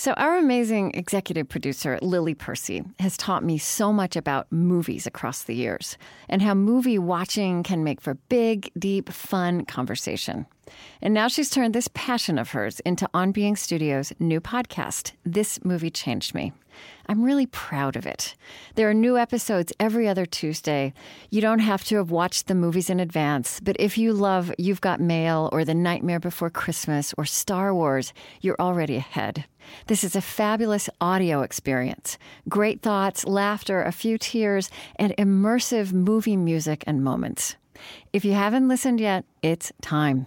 So, our amazing executive producer, Lily Percy, has taught me so much about movies across the years and how movie watching can make for big, deep, fun conversation. And now she's turned this passion of hers into On Being Studios' new podcast, This Movie Changed Me. I'm really proud of it. There are new episodes every other Tuesday. You don't have to have watched the movies in advance, but if you love You've Got Mail or The Nightmare Before Christmas or Star Wars, you're already ahead. This is a fabulous audio experience. Great thoughts, laughter, a few tears, and immersive movie music and moments. If you haven't listened yet, it's time.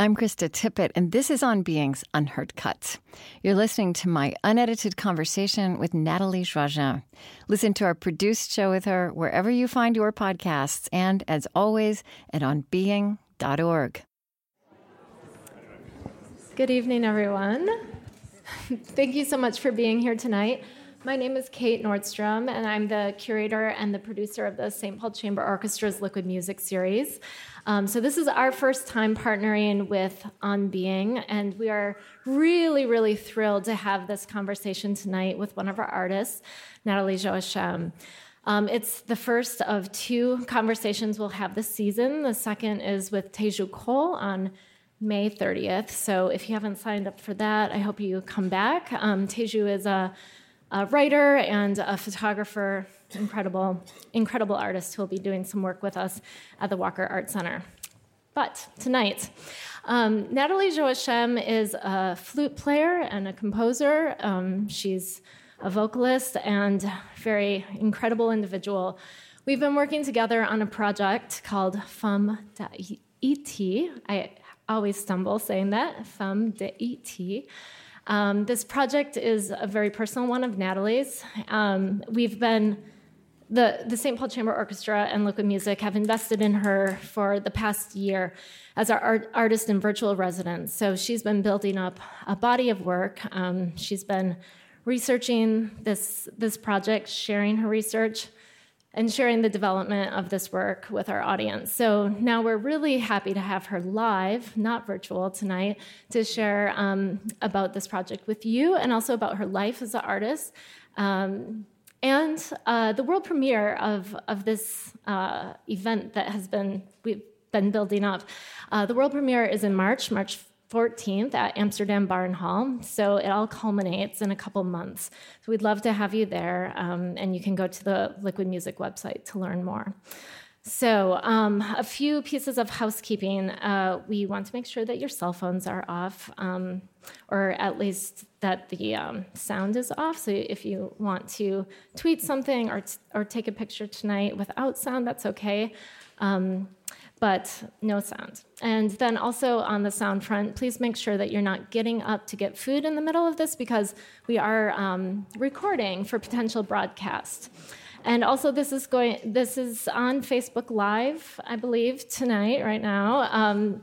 I'm Krista Tippett, and this is On Being's Unheard Cuts. You're listening to my unedited conversation with Nathalie Joachim. Listen to our produced show with her wherever you find your podcasts, and as always, at onbeing.org. Good evening, everyone. Thank you so much for being here tonight. My name is Kate Nordstrum, and I'm the curator and the producer of the St. Paul Chamber Orchestra's Liquid Music series. Um, so this is our first time partnering with On Being, and we are really, really thrilled to have this conversation tonight with one of our artists, Nathalie Joachim. Um, it's the first of two conversations we'll have this season. The second is with Teju Cole on May 30th. So if you haven't signed up for that, I hope you come back. Um, Teju is a, a writer and a photographer incredible, incredible artist who will be doing some work with us at the Walker Art Center. But tonight, um, Nathalie Joachim is a flute player and a composer. Um, she's a vocalist and very incredible individual. We've been working together on a project called Fanm d'Ayiti. I always stumble saying that, Fanm d'Ayiti. Um, this project is a very personal one of Nathalie's. Um, we've been the, the St. Paul Chamber Orchestra and Liquid Music have invested in her for the past year as our art, artist in virtual residence. So she's been building up a body of work. Um, she's been researching this, this project, sharing her research, and sharing the development of this work with our audience. So now we're really happy to have her live, not virtual, tonight to share um, about this project with you and also about her life as an artist. Um, and uh, the world premiere of, of this uh, event that has been we've been building up. Uh, the world premiere is in March, March 14th at Amsterdam Bar & Hall. So it all culminates in a couple months. So we'd love to have you there, um, and you can go to the Liquid Music website to learn more. So, um, a few pieces of housekeeping. Uh, we want to make sure that your cell phones are off, um, or at least that the um, sound is off. So, if you want to tweet something or, t- or take a picture tonight without sound, that's okay, um, but no sound. And then also on the sound front, please make sure that you're not getting up to get food in the middle of this because we are um, recording for potential broadcast. And also, this is going. This is on Facebook Live, I believe, tonight, right now. Um,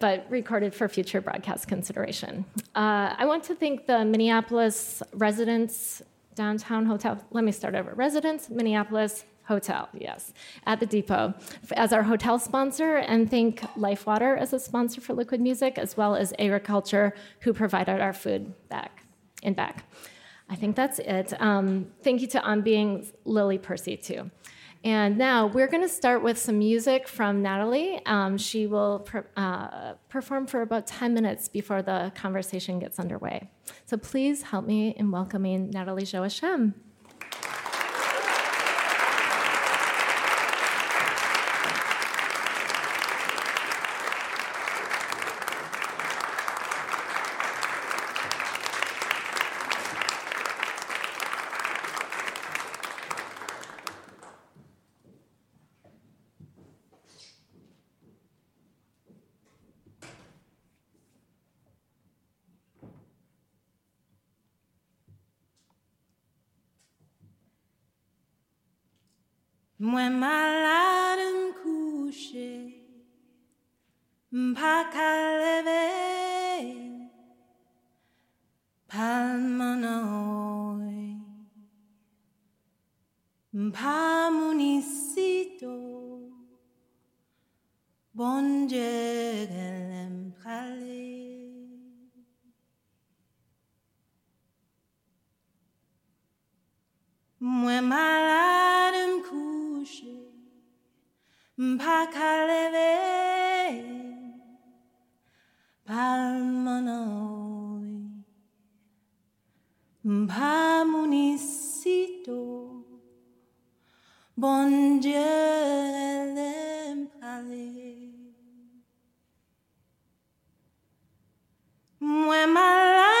but recorded for future broadcast consideration. Uh, I want to thank the Minneapolis Residence, Downtown Hotel. Let me start over. Residence, Minneapolis Hotel, yes, at the depot as our hotel sponsor, and thank Lifewater as a sponsor for Liquid Music, as well as Agra Culture, who provided our food back and back. I think that's it. Um, thank you to On Being Lily Percy, too. And now we're going to start with some music from Nathalie. Um, she will per, uh, perform for about 10 minutes before the conversation gets underway. So please help me in welcoming Nathalie Joachim. Moins malade me coucher, pas qu'à lever, pas mon pas mon isito, bon Dieu qu'elle me Moins malade me manger, mpaka leve palmanoi, mpamunisito, bon Dieu l'empale. Moi malade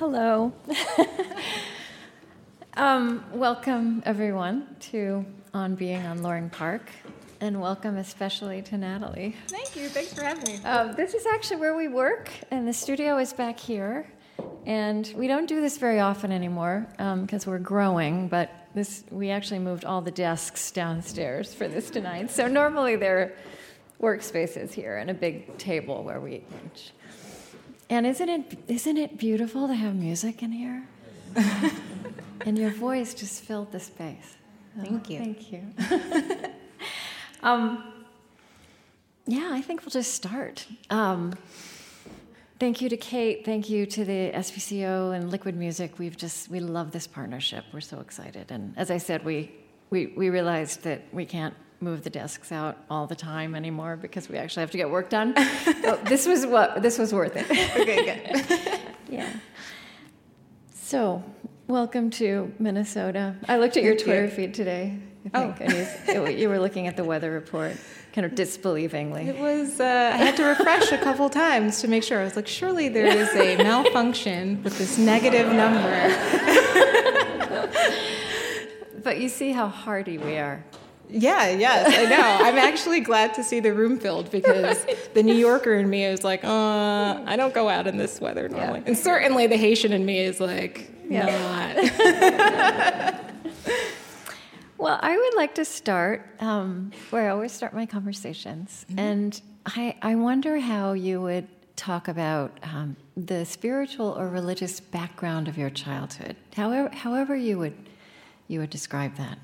Hello. um, welcome, everyone, to On Being on Loring Park, and welcome especially to Nathalie. Thank you. Thanks for having me. Um, this is actually where we work, and the studio is back here. And we don't do this very often anymore because um, we're growing, but this we actually moved all the desks downstairs for this tonight. So normally there are workspaces here and a big table where we eat lunch. And isn't it isn't it beautiful to have music in here? and your voice just filled the space. Thank you. Thank you. um, yeah, I think we'll just start. Um, thank you to Kate. Thank you to the SPCO and Liquid Music. We've just we love this partnership. We're so excited. And as I said, we we we realized that we can't move the desks out all the time anymore because we actually have to get work done. this was what this was worth it. okay, good. yeah. So, welcome to Minnesota. I looked at your Thank Twitter you. feed today. I Oh. think, and you, you were looking at the weather report, kind of disbelievingly. It was, uh, I had to refresh a couple times to make sure. I was like, surely there is a malfunction with this negative number. But you see how hardy we are. Yeah, yes, I know. I'm actually glad to see the room filled because the New Yorker in me is like, uh, I don't go out in this weather normally. Yeah. And certainly the Haitian in me is like, Yeah. not. Well, I would like to start um, where I always start my conversations. Mm-hmm. And I, I wonder how you would talk about um, the spiritual or religious background of your childhood, however, however you would you would describe that?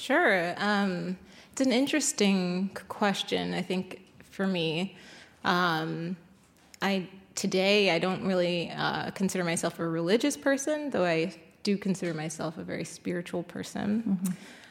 Sure. Um, it's an interesting question, I think, for me. Um, I today I don't really uh, consider myself a religious person, though I do consider myself a very spiritual person.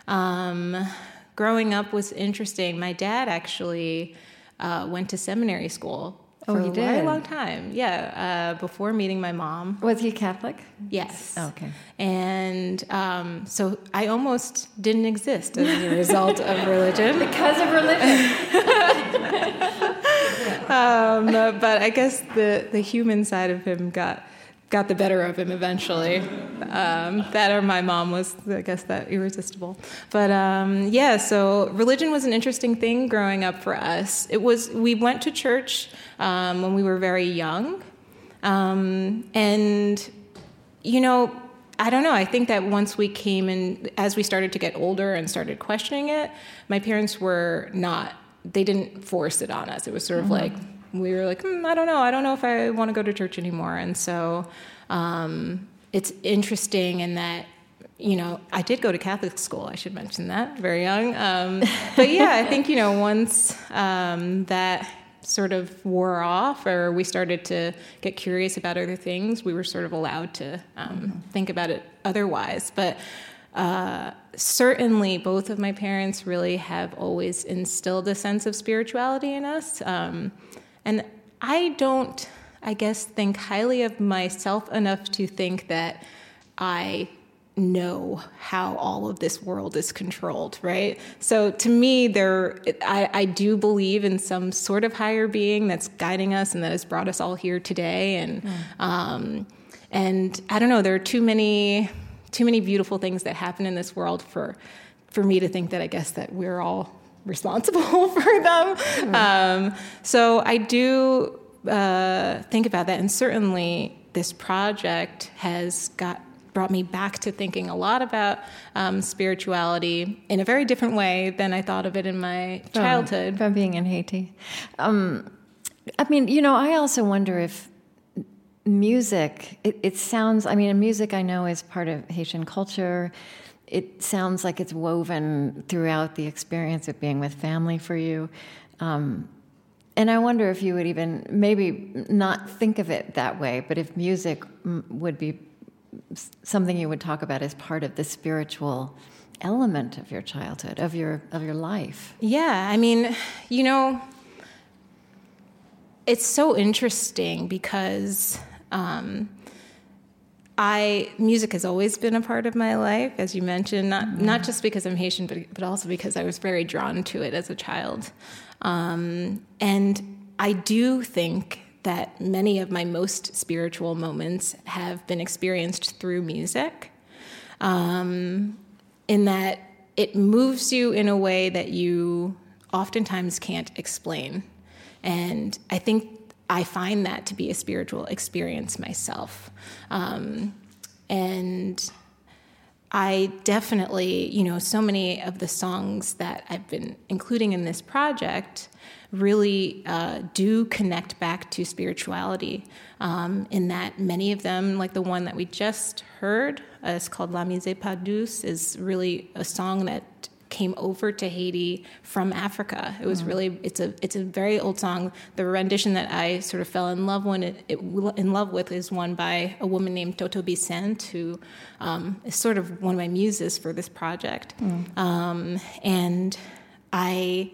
Mm-hmm. Um, growing up was interesting. My dad actually uh, went to seminary school for he a very long time. Yeah, uh, before meeting my mom. Was he Catholic? Yes. Okay. And um, so I almost didn't exist as a result of religion. Because of religion. Um, but I guess the, the human side of him got got the better of him eventually. Um, that or my mom was, I guess, that irresistible. But um, yeah, so religion was an interesting thing growing up for us. It was we went to church um, when we were very young, um, and you know. I don't know. I think that once we came in, as we started to get older and started questioning it, my parents were not, they didn't force it on us. It was sort of like, we were like, mm, I don't know. I don't know if I want to go to church anymore. And so um, it's interesting in that, you know, I did go to Catholic school. I should mention that, very young. Um, but yeah, I think, you know, once um, that sort of wore off or we started to get curious about other things, we were sort of allowed to um, think about it otherwise. But uh, certainly, both of my parents really have always instilled a sense of spirituality in us. Um, and I don't, I guess, think highly of myself enough to think that I know how all of this world is controlled, right? So to me, there, I, I do believe in some sort of higher being that's guiding us and that has brought us all here today. And um, and I don't know, there are too many too many beautiful things that happen in this world for for me to think that I guess that we're all responsible for them. Um, so I do uh, think about that, and certainly this project has got brought me back to thinking a lot about um, spirituality in a very different way than I thought of it in my childhood. From being in Haiti. Um, I mean, you know, I also wonder if music, it, it sounds, I mean, music I know is part of Haitian culture. It sounds like it's woven throughout the experience of being with family for you. Um, and I wonder if you would even maybe not think of it that way, but if music mm, would be something you would talk about as part of the spiritual element of your childhood, of your of your life. Yeah, I mean, you know, it's so interesting because um, I music has always been a part of my life, as you mentioned. Not not just because I'm Haitian, but but also because I was very drawn to it as a child, um, and I do think that many of my most spiritual moments have been experienced through music. Um, in that it moves you in a way that you oftentimes can't explain. And I think I find that to be a spiritual experience myself. Um, and I definitely, you know, so many of the songs that I've been including in this project really uh, do connect back to spirituality. Um, in that many of them, like the one that we just heard, uh, it's called Lamizè Pa Dous, is really a song that came over to Haiti from Africa. It was really it's a it's a very old song. The rendition that I sort of fell in love when it, it in love with is one by a woman named Toto Bissainthe, who um, is sort of one of my muses for this project. Um, and I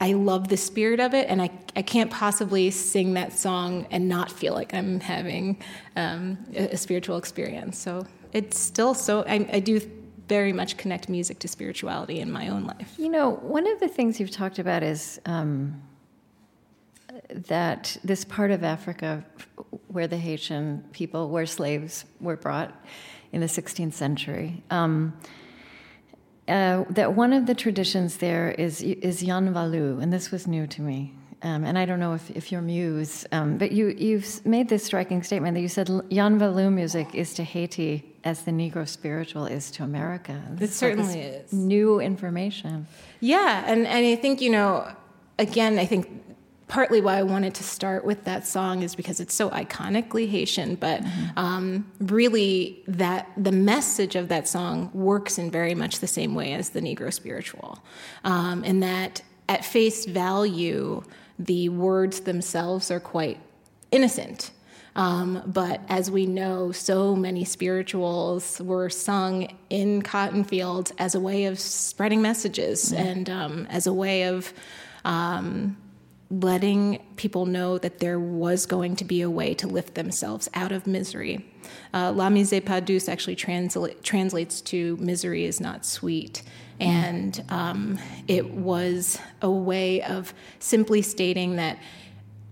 I love the spirit of it, and I, I can't possibly sing that song and not feel like I'm having um, a, a spiritual experience. So it's still so, I, I do very much connect music to spirituality in my own life. You know, one of the things you've talked about is um, that this part of Africa where the Haitian people, where slaves were brought in the 16th century, um, uh, that one of the traditions there is is Yanvalou, and this was new to me. Um, and I don't know if, if your muse, um, but you, you've made this striking statement that you said Yanvalou music is to Haiti as the Negro spiritual is to America. This this certainly is. New information. Yeah, and, and I think, you know, again, I think partly why I wanted to start with that song is because it's so iconically Haitian, but um, really that the message of that song works in very much the same way as the Negro spiritual, um, in that at face value, the words themselves are quite innocent. Um, but as we know, so many spirituals were sung in cotton fields as a way of spreading messages and um, as a way of um, letting people know that there was going to be a way to lift themselves out of misery. Uh, Lamizè pa dous actually transla- translates to misery is not sweet. And um, it was a way of simply stating that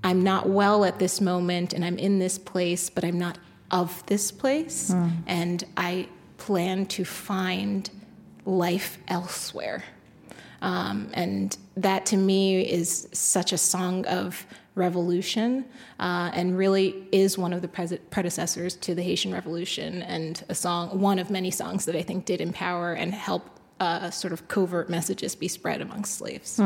I'm not well at this moment and I'm in this place, but I'm not of this place. And I plan to find life elsewhere. Um, and that to me is such a song of revolution uh, and really is one of the pres- predecessors to the Haitian Revolution and a song, one of many songs that I think did empower and help uh, sort of covert messages be spread amongst slaves.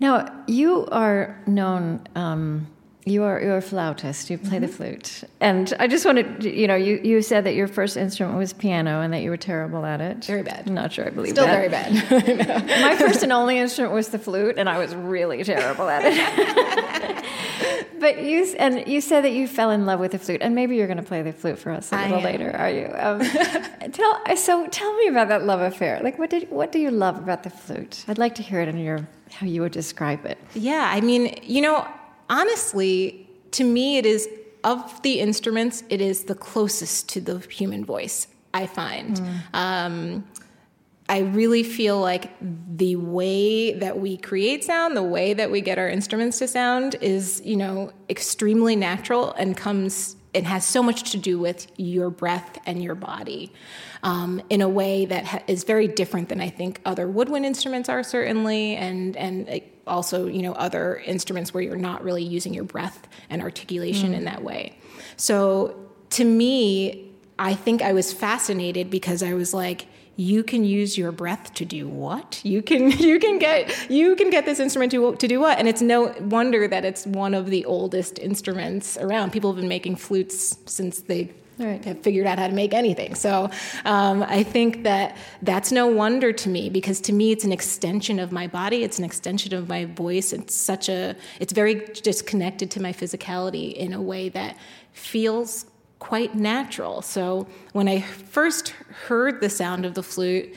Now, you are known, um, you are you're a flautist, you play the flute. And I just wanted, you know, you, you said that your first instrument was piano and that you were terrible at it. Very bad. I'm not sure I believe that. Still that. very bad. My first and only instrument was the flute, and I was really terrible at it. but you and you said that you fell in love with the flute, and maybe you're going to play the flute for us a little later, are you? Um, tell so tell me about that love affair. Like, what did what do you love about the flute? I'd like to hear it in your how you would describe it. Yeah, I mean, you know, honestly, to me, it is of the instruments, it is the closest to the human voice. I find. Um, I really feel like the way that we create sound, the way that we get our instruments to sound, is you know extremely natural and comes. It has so much to do with your breath and your body, um, in a way that ha- is very different than I think other woodwind instruments are certainly, and and also you know other instruments where you're not really using your breath and articulation in that way. So to me, I think I was fascinated because I was like, you can use your breath to do what? You can you can get you can get this instrument to to do what? And it's no wonder that it's one of the oldest instruments around. People have been making flutes since they Right. have figured out how to make anything. So um, I think that that's no wonder to me because to me it's an extension of my body. It's an extension of my voice. It's such a it's very just connected to my physicality in a way that feels quite natural. So when I first heard the sound of the flute,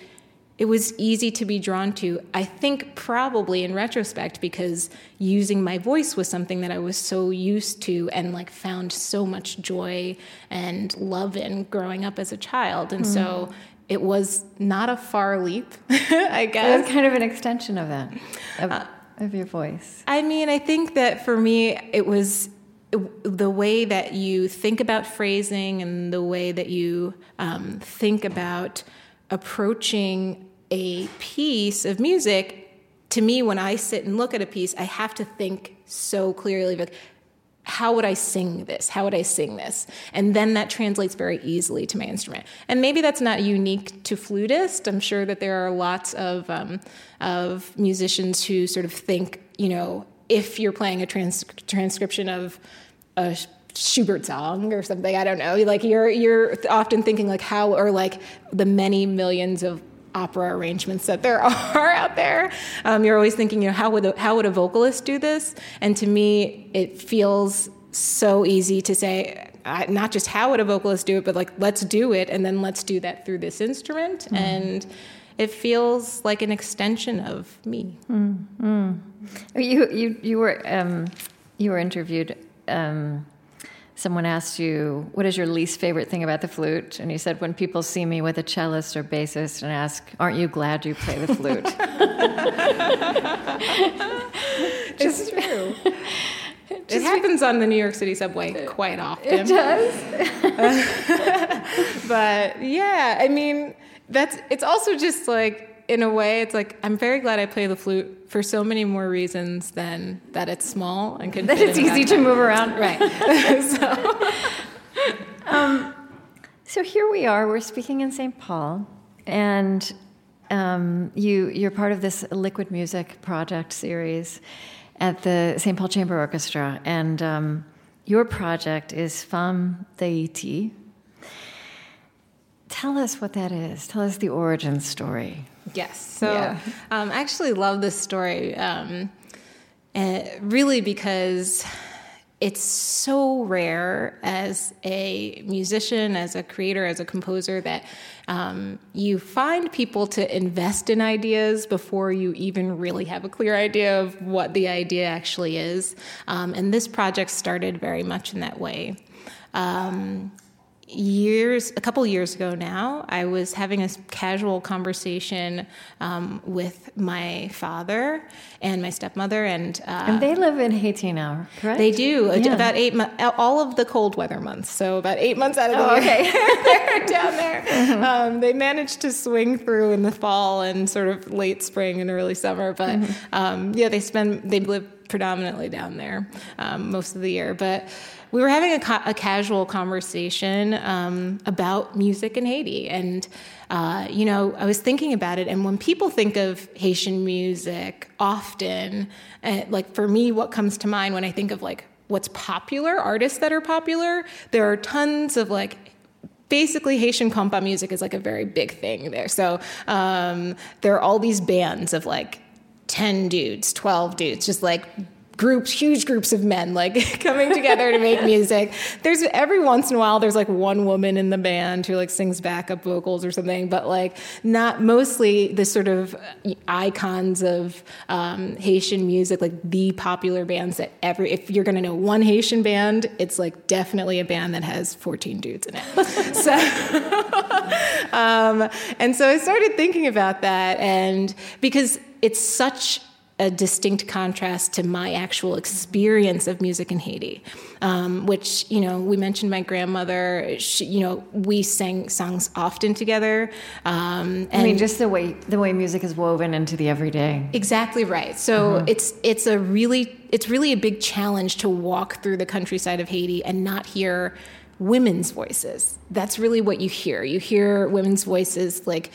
it was easy to be drawn to. I think probably in retrospect because using my voice was something that I was so used to and like found so much joy and love in growing up as a child. And so it was not a far leap, I guess. It was kind of an extension of that, of, of your voice. I mean, I think that for me, it was the way that you think about phrasing and the way that you um, think about approaching a piece of music. To me, when I sit and look at a piece, I have to think so clearly. Like, how would I sing this? How would I sing this? And then that translates very easily to my instrument. And maybe that's not unique to flutist. I'm sure that there are lots of um, of musicians who sort of think, you know, if you're playing a trans- transcription of a Schubert song or something, I don't know. Like you're you're often thinking like how or like the many millions of opera arrangements that there are out there. Um, you're always thinking, you know, how would a, how would a vocalist do this? And to me, it feels so easy to say, uh, not just how would a vocalist do it, but like let's do it, and then let's do that through this instrument, and it feels like an extension of me. You you you were um, you were interviewed. Um, someone asked you, "What is your least favorite thing about the flute?" And you said, "When people see me with a cellist or bassist and ask, aren't you glad you play the flute?" It's true. it happens on the New York City subway quite often. it does. but yeah, I mean, that's it's also just like in a way, it's like I'm very glad I play the flute for so many more reasons than that it's small and can. That it's easy to move around. Right. so So here we are. We're speaking in St. Paul, and um, you you're part of this liquid music project series. at the St. Paul Chamber Orchestra, and um, your project is Fanm d'Ayiti. Tell us what that is. Tell us the origin story. Yes. So Yeah. um, I actually love this story, um, and really because it's so rare as a musician, as a creator, as a composer that um, you find people to invest in ideas before you even really have a clear idea of what the idea actually is. Um, and this project started very much in that way. Um, years a couple years ago now i was having a casual conversation um, with my father and my stepmother and, uh, And they live in Haiti now, correct? they do. Yeah. about eight mo- all of the cold weather months. So about eight months out of the Oh, year. okay. they're down there. Um, they managed to swing through in the fall and sort of late spring and early summer but um, yeah they spend they live predominantly down there um, most of the year. But we were having a, ca- a casual conversation um, about music in Haiti. And, uh, you know, I was thinking about it. And when people think of Haitian music, often, uh, like for me, what comes to mind when I think of like what's popular, artists that are popular, there are tons of like basically Haitian compa music is like a very big thing there. So um, there are all these bands of like 10 dudes, 12 dudes, just like groups, huge groups of men like coming together to make music. There's every once in a while there's like one woman in the band who like sings backup vocals or something, but like not mostly the sort of icons of um, Haitian music, like the popular bands that every if you're gonna know one Haitian band, it's like definitely a band that has 14 dudes in it. so um, and so I started thinking about that, and because it's such a distinct contrast to my actual experience of music in Haiti, um, which you know we mentioned my grandmother. She, you know, we sang songs often together. Um, and I mean, just the way the way music is woven into the everyday. Exactly right. So it's it's a really it's really a big challenge to walk through the countryside of Haiti and not hear women's voices. That's really what you hear. You hear women's voices like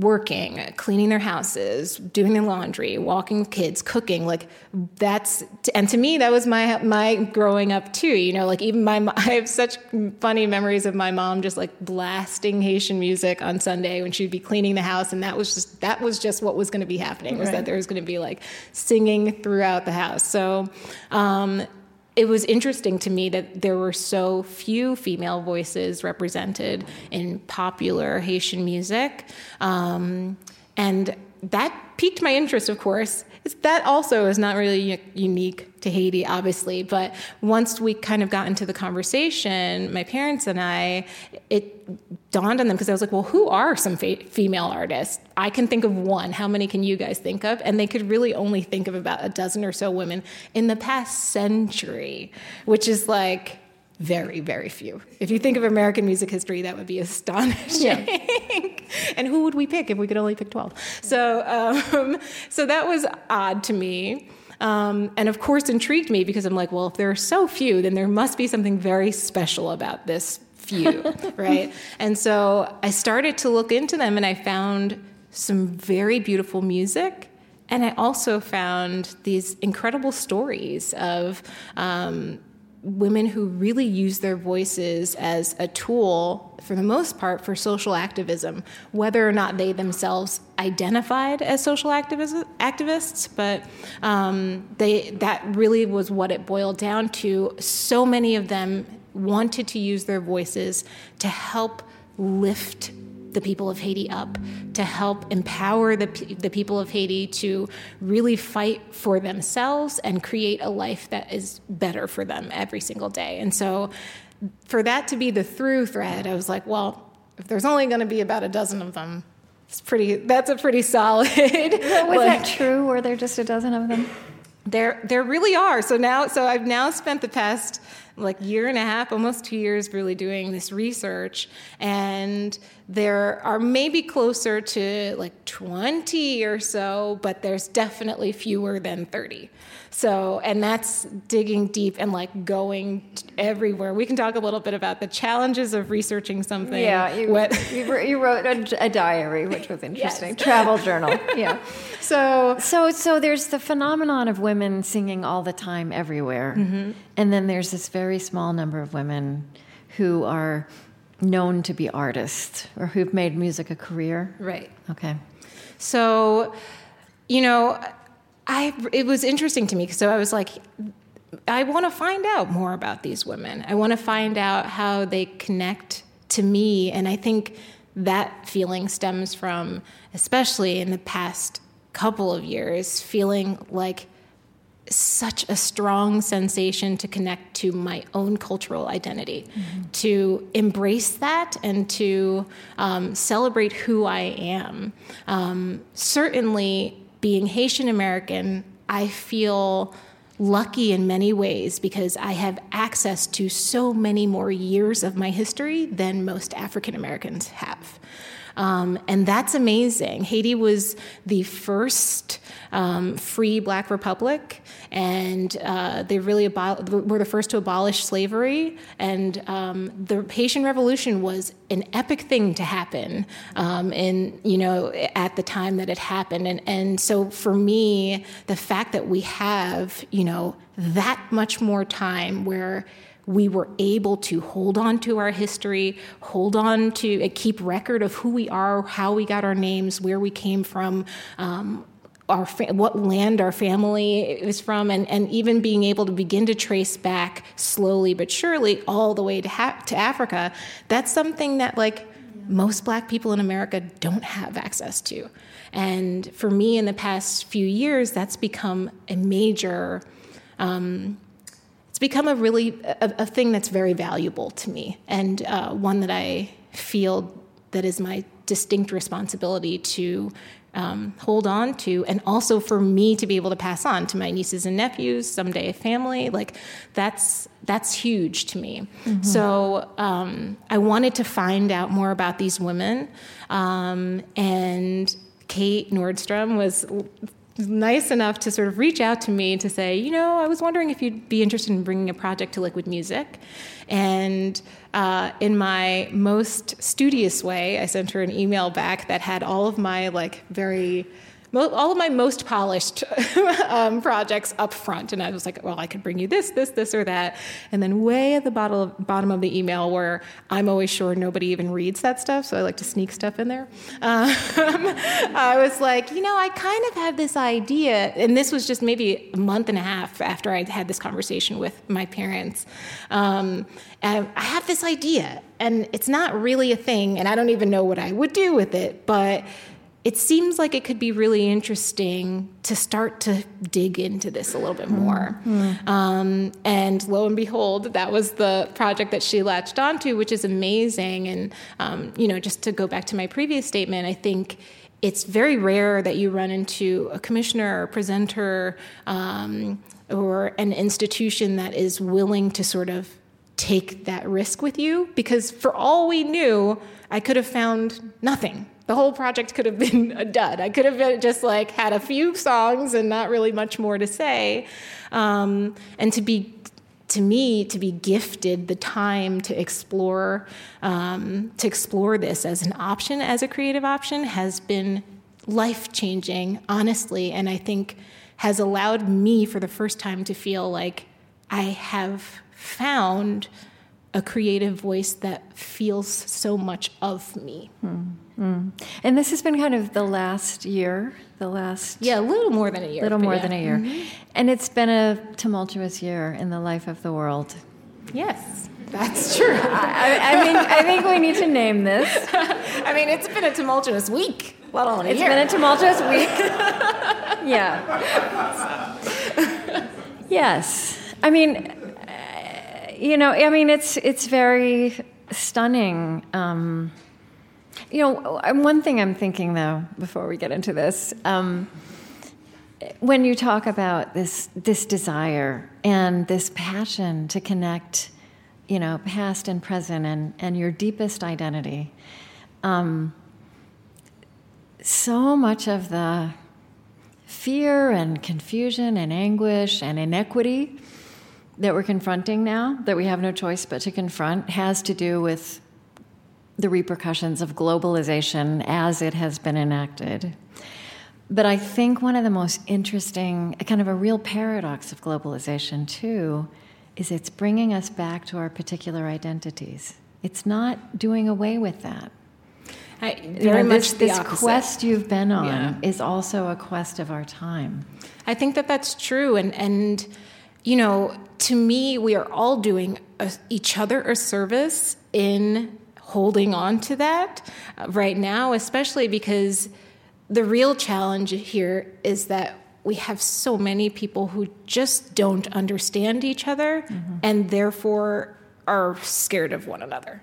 working, cleaning their houses, doing their laundry, walking with kids, cooking. Like that's and to me that was my my growing up too. You know, like even my I have such funny memories of my mom just like blasting Haitian music on Sunday when she'd be cleaning the house, and that was just that was just what was going to be happening was that there was going to be like singing throughout the house. So. Um, it was interesting to me that there were so few female voices represented in popular Haitian music. Um, and that piqued my interest, of course. That also is not really unique to Haiti, obviously. But once we kind of got into the conversation, my parents and I, it dawned on them because I was like, well, who are some female artists? I can think of one. How many can you guys think of? And they could really only think of about a dozen or so women in the past century, which is like very, very few. If you think of American music history, that would be astonishing. and who would we pick if we could only pick 12? So, um, so that was odd to me. Um, and of course, intrigued me because I'm like, well, if there are so few, then there must be something very special about this few, right? And so I started to look into them and I found some very beautiful music. And I also found these incredible stories of um, women who really use their voices as a tool, for the most part, for social activism, whether or not they themselves identified as social activis- activists. But um, they, that really was what it boiled down to. So many of them wanted to use their voices to help lift the people of Haiti up, to help empower the, the people of Haiti to really fight for themselves and create a life that is better for them every single day. And so, for that to be the through thread, I was like, well, if there's only going to be about a dozen of them, it's pretty. That's a pretty solid. Was like- that true? Were there just a dozen of them? there, there really are. So now, so I've now spent the past like year and a half, almost two years, really doing this research, and there are maybe closer to like 20 or so, but there's definitely fewer than 30. So, and that's digging deep and like going everywhere. We can talk a little bit about the challenges of researching something. Yeah, you, what, you, you wrote a, a, diary, which was interesting. Yes. Travel journal. Yeah. so, so, so there's the phenomenon of women singing all the time everywhere, mm-hmm. and then there's this very small number of women who are known to be artists or who've made music a career. Right. Okay. So, you know I it was interesting to me so I was like I want to find out more about these women. I want to find out how they connect to me and I think that feeling stems from especially in the past couple of years feeling like such a strong sensation to connect to my own cultural identity, mm-hmm. to embrace that and to um, celebrate who I am. Um, certainly, being Haitian American, I feel lucky in many ways because I have access to so many more years of my history than most African Americans have. Um, and that's amazing. Haiti was the first um, free black republic, and uh, they really abo- were the first to abolish slavery. And um, the Haitian Revolution was an epic thing to happen um, in, you know, at the time that it happened. And, and so for me, the fact that we have, you know, that much more time where we were able to hold on to our history, hold on to uh, keep record of who we are, how we got our names, where we came from, um, our fa- what land our family is from, and, and even being able to begin to trace back slowly but surely all the way to, ha- to Africa. That's something that like most Black people in America don't have access to. And for me, in the past few years, that's become a major um, it's become a really a, a thing that's very valuable to me and uh, one that I feel that is my distinct responsibility to um, hold on to, and also for me to be able to pass on to my nieces and nephews, someday a family. Like that's that's huge to me. Mm-hmm. So um, I wanted to find out more about these women, um, and Kate Nordstrum was nice enough to sort of reach out to me to say, you know, I was wondering if you'd be interested in bringing a project to Liquid Music. And uh, in my most studious way, I sent her an email back that had all of my like very all of my most polished um, projects up front. And I was like, well, I could bring you this, this, this, or that. And then way at the bottom, of the email, where I'm always sure nobody even reads that stuff, so I like to sneak stuff in there. Um, I was like, you know, I kind of have this idea, and this was just maybe a month and a half after I had this conversation with my parents. Um, I have this idea, and it's not really a thing, and I don't even know what I would do with it, but it seems like it could be really interesting to start to dig into this a little bit more. Mm-hmm. Um, and lo and behold, that was the project that she latched onto, which is amazing. And, um, you know, just to go back to my previous statement, I think it's very rare that you run into a commissioner or a presenter um, or an institution that is willing to sort of take that risk with you because for all we knew, I could have found nothing the whole project could have been a dud. I could have been just like had a few songs and not really much more to say. Um, and to be, to me, to be gifted the time to explore, um, to explore this as an option, as a creative option, has been life changing, honestly. And I think has allowed me for the first time to feel like I have found a creative voice that feels so much of me. Mm-hmm. And this has been kind of the last year, the last yeah, a little more than a year, A little more yeah. than a year, mm-hmm. and it's been a tumultuous year in the life of the world. Yes. That's true. I, I, mean, I think we need to name this. I mean, it's been a tumultuous week, let alone a It's year. been a tumultuous week. yeah. yes. I mean, you know, I mean, it's it's very stunning. Um, you know, one thing I'm thinking though, before we get into this, um, when you talk about this this desire and this passion to connect, you know, past and present and and your deepest identity, um, so much of the fear and confusion and anguish and inequity that we're confronting now, that we have no choice but to confront, has to do with the repercussions of globalization as it has been enacted. But I think one of the most interesting, kind of a real paradox of globalization, too, is it's bringing us back to our particular identities. It's not doing away with that. I, very you know, much this, this quest you've been on Yeah. is also a quest of our time. I think that that's true, and and you know, to me, we are all doing a, each other a service in holding on to that uh, right now, especially because the real challenge here is that we have so many people who just don't understand each other and therefore are scared of one another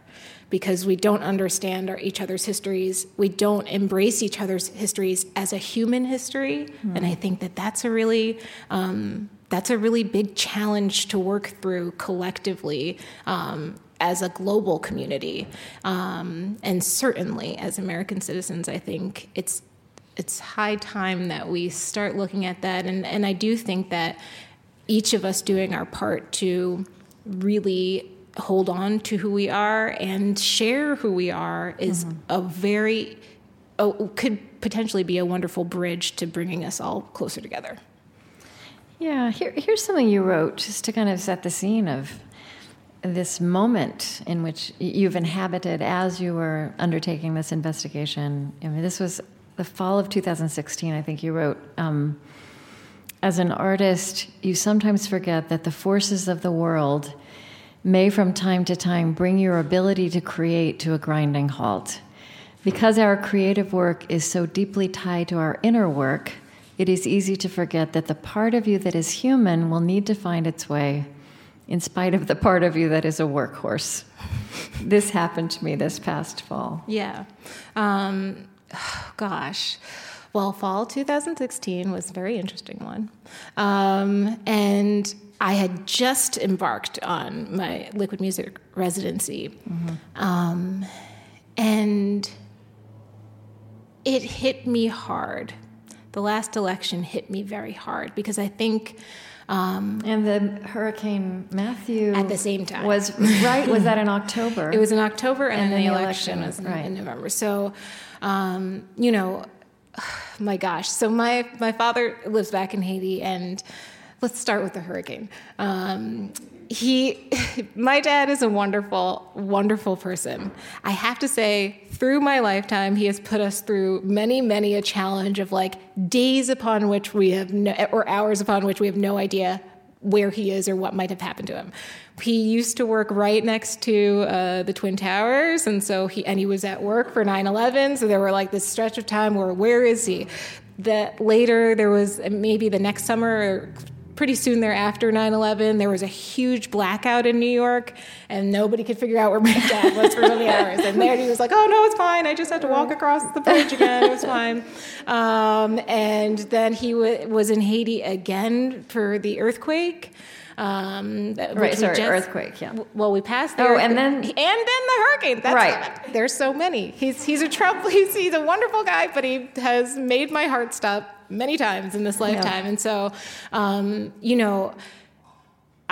because we don't understand our, each other's histories. We don't embrace each other's histories as a human history, and I think that that's a really um, that's a really big challenge to work through collectively. Um, as a global community, um, and certainly as American citizens, I think it's it's high time that we start looking at that. And, and I do think that each of us doing our part to really hold on to who we are and share who we are is a very, oh, could potentially be a wonderful bridge to bringing us all closer together. Yeah, here, here's something you wrote just to kind of set the scene of this moment in which you've inhabited as you were undertaking this investigation. I mean, this was the fall of 2016, I think you wrote. Um, as an artist, you sometimes forget that the forces of the world may from time to time bring your ability to create to a grinding halt. Because our creative work is so deeply tied to our inner work, it is easy to forget that the part of you that is human will need to find its way, in spite of the part of you that is a workhorse. this happened to me this past fall. Yeah. Um, gosh. Well, fall 2016 was a very interesting one. Um, and I had just embarked on my liquid music residency. Um, and it hit me hard. The last election hit me very hard because I think. Um, And the Hurricane Matthew At the same time. was right. Was that in October? It was in October, and, And then the then the election, election, was in, right. in November. So, um, you know, my gosh. So my my father lives back in Haiti, and let's start with the hurricane. Um, he, my dad is a wonderful, wonderful person. I have to say, through my lifetime, he has put us through many, many a challenge of like days upon which we have no, or hours upon which we have no idea where he is or what might have happened to him. He used to work right next to uh, the Twin Towers, and so he and he was at work for 9/11. So there were like this stretch of time where where is he? That later there was maybe the next summer. Pretty soon thereafter, 9 11, there was a huge blackout in New York, and nobody could figure out where my dad was for many hours. And there he was like, Oh, no, it's fine. I just had to walk across the bridge again. It was fine. Um, and then he w- was in Haiti again for the earthquake. Um, Right, sorry, just- earthquake, yeah. Well, we passed the Oh, earthquake. and then- and then the hurricane. That's Right. There's so many. He's he's a trouble. He's he's a wonderful guy, but he has made my heart stop many times in this lifetime. And so, um, you know.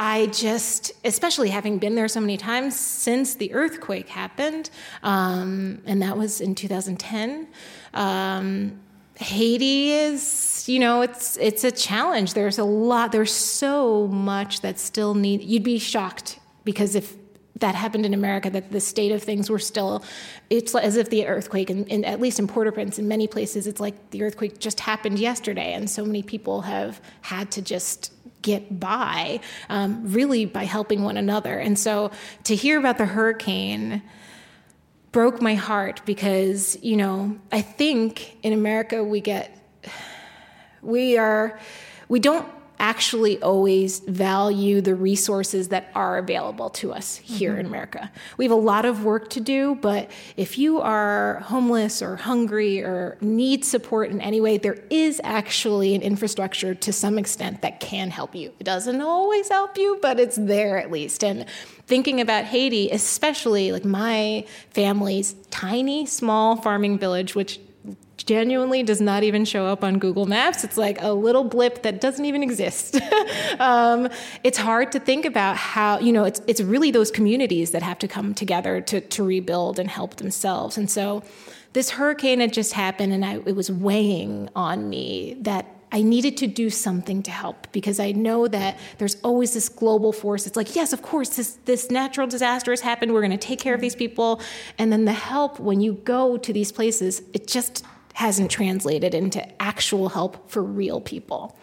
I just, especially having been there so many times since the earthquake happened, um, and that was in 2010. Um, Haiti is, you know, it's it's a challenge. There's a lot. There's so much that still need. You'd be shocked because if that happened in America, that the state of things were still, it's as if the earthquake, in, at least in Port-au-Prince, in many places, it's like the earthquake just happened yesterday, and so many people have had to just get by, um, really by helping one another. And so to hear about the hurricane broke my heart because you know I think in America we get we are we don't actually always value the resources that are available to us here mm-hmm. in America. We have a lot of work to do, but if you are homeless or hungry or need support in any way, there is actually an infrastructure to some extent that can help you. It doesn't always help you, but it's there at least. And thinking about Haiti, especially like my family's tiny, small farming village, which genuinely does not even show up on Google Maps. It's like a little blip that doesn't even exist. um, it's hard to think about how, you know, it's, it's really those communities that have to come together to, to rebuild and help themselves. And so this hurricane had just happened and I, it was weighing on me that I needed to do something to help because I know that there's always this global force. It's like, yes, of course, this, this natural disaster has happened. We're going to take care of these people. And then the help, when you go to these places, it just hasn't translated into actual help for real people.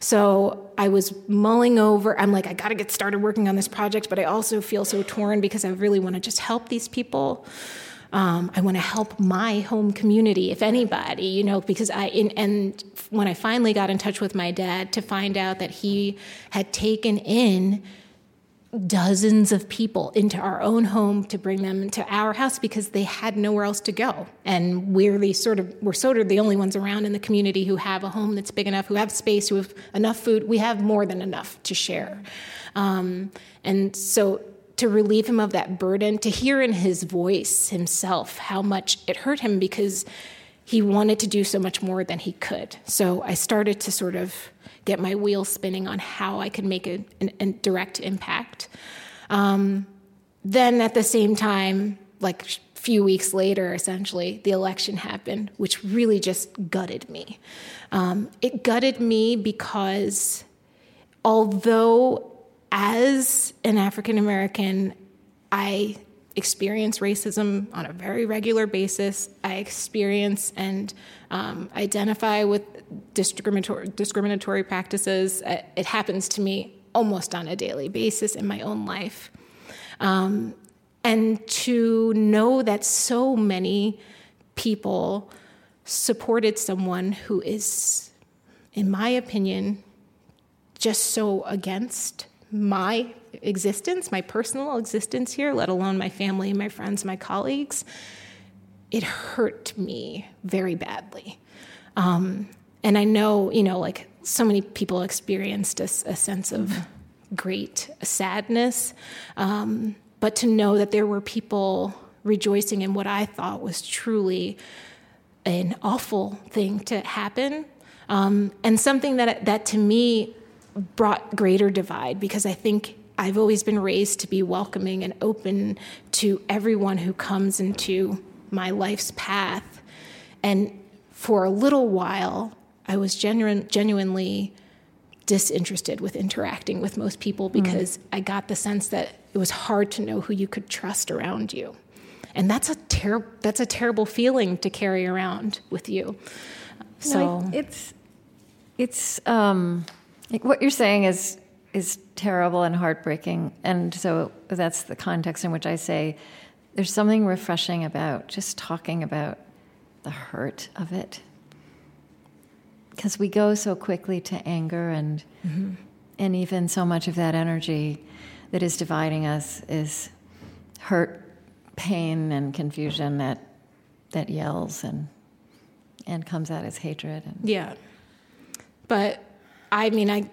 So I was mulling over, I'm like, I got to get started working on this project, but I also feel so torn because I really want to just help these people. Um, I want to help my home community, if anybody, you know, because I, in, and when I finally got in touch with my dad to find out that he had taken in dozens of people into our own home to bring them to our house because they had nowhere else to go. And we're the sort of we're sort of the only ones around in the community who have a home that's big enough, who have space, who have enough food. We have more than enough to share. Um, and so to relieve him of that burden, to hear in his voice himself how much it hurt him because he wanted to do so much more than he could. So I started to sort of get my wheels spinning on how I could make a, an, a direct impact. Um, then at the same time, like a few weeks later, essentially, the election happened, which really just gutted me. Um, it gutted me because although as an African American, I experience racism on a very regular basis. I experience and um, identify with discriminatory, discriminatory practices. Uh, it happens to me almost on a daily basis in my own life. Um, and to know that so many people supported someone who is, in my opinion, just so against my existence, my personal existence here, let alone my family, my friends, my colleagues, it hurt me very badly. Um, and I know, you know, like so many people experienced a, a sense of great sadness, um, but to know that there were people rejoicing in what I thought was truly an awful thing to happen, um, and something that that to me brought greater divide because I think I've always been raised to be welcoming and open to everyone who comes into my life's path. And for a little while, I was genuine, genuinely disinterested with interacting with most people because mm. I got the sense that it was hard to know who you could trust around you. And that's a ter- that's a terrible feeling to carry around with you. So no, it's it's um, what you're saying is is terrible and heartbreaking. And so that's the context in which I say there's something refreshing about just talking about the hurt of it. Because we go so quickly to anger and mm-hmm. and even so much of that energy that is dividing us is hurt, pain and confusion that that yells and and comes out as hatred and Yeah. But I mean I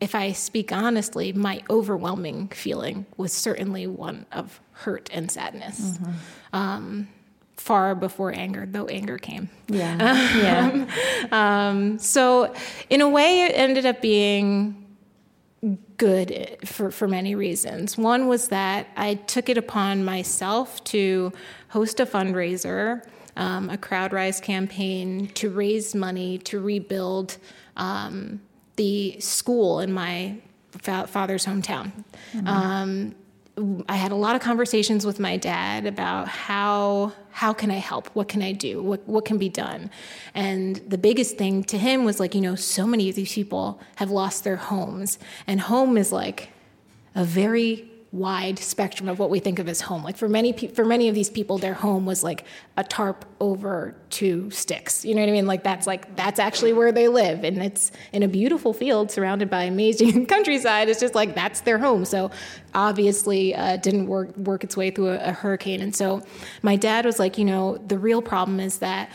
if I speak honestly, my overwhelming feeling was certainly one of hurt and sadness. Mm-hmm. Um, far before anger, though anger came. Yeah. yeah. um, so, in a way, it ended up being good for, for many reasons. One was that I took it upon myself to host a fundraiser, um, a CrowdRise campaign to raise money to rebuild. Um, the school in my fa- father's hometown. Mm-hmm. Um, I had a lot of conversations with my dad about how how can I help? What can I do? What what can be done? And the biggest thing to him was like, you know, so many of these people have lost their homes, and home is like a very wide spectrum of what we think of as home. Like for many pe- for many of these people, their home was like a tarp over two sticks. You know what I mean? Like that's like that's actually where they live, and it's in a beautiful field surrounded by amazing countryside. It's just like that's their home. So obviously, uh, didn't work work its way through a, a hurricane. And so my dad was like, you know, the real problem is that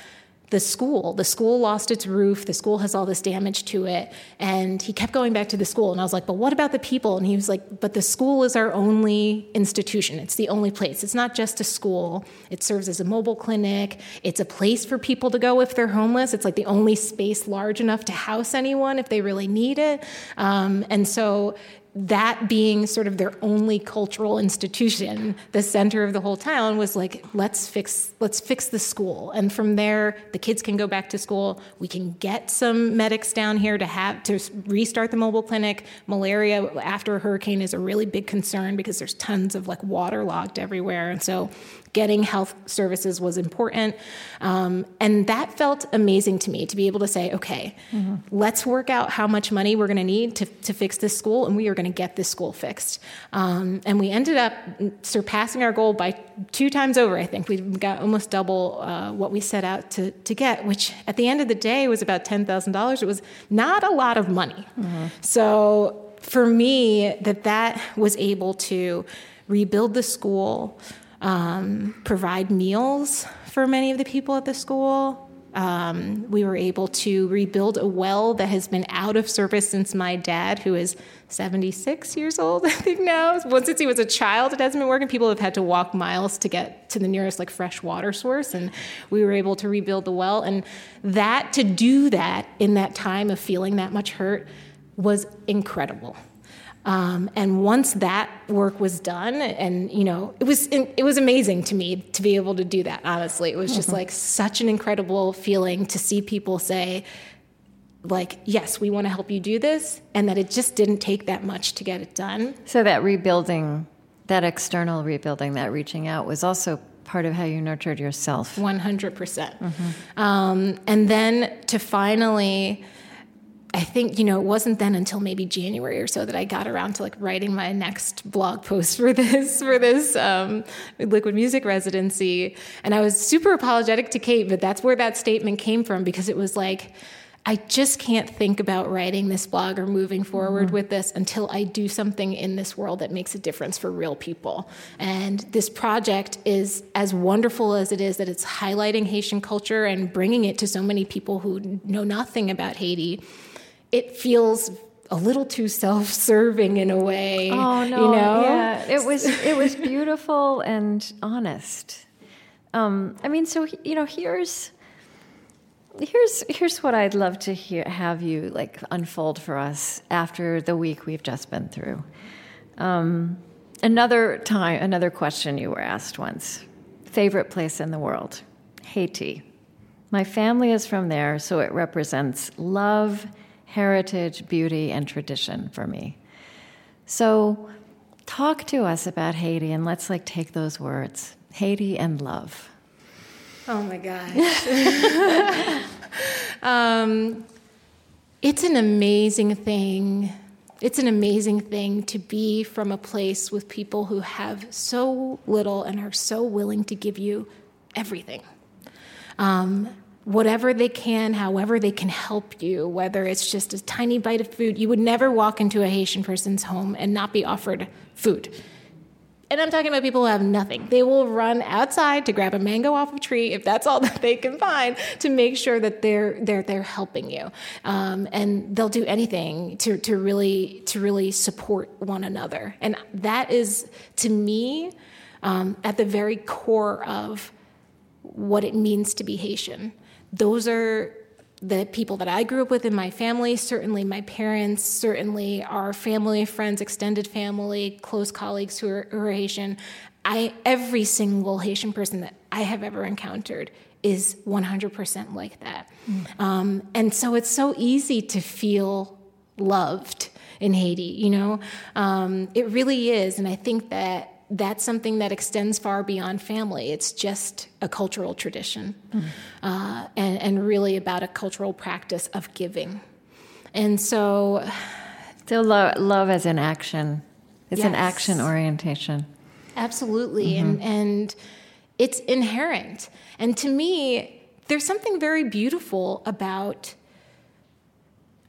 the school. The school lost its roof. The school has all this damage to it. And he kept going back to the school. And I was like, but what about the people? And he was like, but the school is our only institution. It's the only place. It's not just a school, it serves as a mobile clinic. It's a place for people to go if they're homeless. It's like the only space large enough to house anyone if they really need it. Um, and so that being sort of their only cultural institution, the center of the whole town was like, let's fix let's fix the school. And from there, the kids can go back to school. We can get some medics down here to have to restart the mobile clinic. Malaria after a hurricane is a really big concern because there's tons of like water logged everywhere. And so getting health services was important. Um, and that felt amazing to me to be able to say, okay, mm-hmm. let's work out how much money we're going to need to, to fix this school, and we are going to get this school fixed. Um, and we ended up surpassing our goal by two times over, I think. We got almost double uh, what we set out to, to get, which at the end of the day was about $10,000. It was not a lot of money. Mm-hmm. So for me, that that was able to rebuild the school, um, provide meals for many of the people at the school. Um, we were able to rebuild a well that has been out of service since my dad, who is 76 years old, I think now. Well, since he was a child, it hasn't been working. People have had to walk miles to get to the nearest like fresh water source, and we were able to rebuild the well. And that to do that in that time of feeling that much hurt was incredible. Um, and once that work was done, and you know, it was it was amazing to me to be able to do that. Honestly, it was just mm-hmm. like such an incredible feeling to see people say, like, yes, we want to help you do this, and that it just didn't take that much to get it done. So that rebuilding, that external rebuilding, that reaching out, was also part of how you nurtured yourself. One hundred percent. Mm-hmm. Um, and then to finally I think, you know, it wasn't then until maybe January or so that I got around to like writing my next blog post for this, for this um, liquid music residency. And I was super apologetic to Kate, but that's where that statement came from because it was like, I just can't think about writing this blog or moving forward mm-hmm. with this until I do something in this world that makes a difference for real people. And this project is as wonderful as it is that it's highlighting Haitian culture and bringing it to so many people who know nothing about Haiti it feels a little too self-serving in a way. Oh no, you know? yeah, it was it was beautiful and honest. Um, I mean, so you know, here's here's here's what I'd love to hear have you like unfold for us after the week we've just been through. Um, another time, another question you were asked once: favorite place in the world, Haiti. My family is from there, so it represents love heritage, beauty, and tradition for me. So, talk to us about Haiti and let's like take those words Haiti and love. Oh my gosh. um, it's an amazing thing. It's an amazing thing to be from a place with people who have so little and are so willing to give you everything. Um, whatever they can, however they can help you, whether it's just a tiny bite of food. You would never walk into a Haitian person's home and not be offered food. And I'm talking about people who have nothing. They will run outside to grab a mango off a tree if that's all that they can find to make sure that they're they're they're helping you, um, and they'll do anything to to really to really support one another. And that is to me um, at the very core of what it means to be Haitian those are the people that I grew up with in my family, certainly my parents, certainly our family, friends, extended family, close colleagues who are, who are Haitian. I, every single Haitian person that I have ever encountered is 100% like that. Mm. Um, and so it's so easy to feel loved in Haiti, you know? Um, it really is. And I think that that's something that extends far beyond family. It's just a cultural tradition mm-hmm. uh, and, and really about a cultural practice of giving. And so. So, love, love as an action It's an action orientation. Absolutely. And and it's inherent. And to me, there's something very beautiful about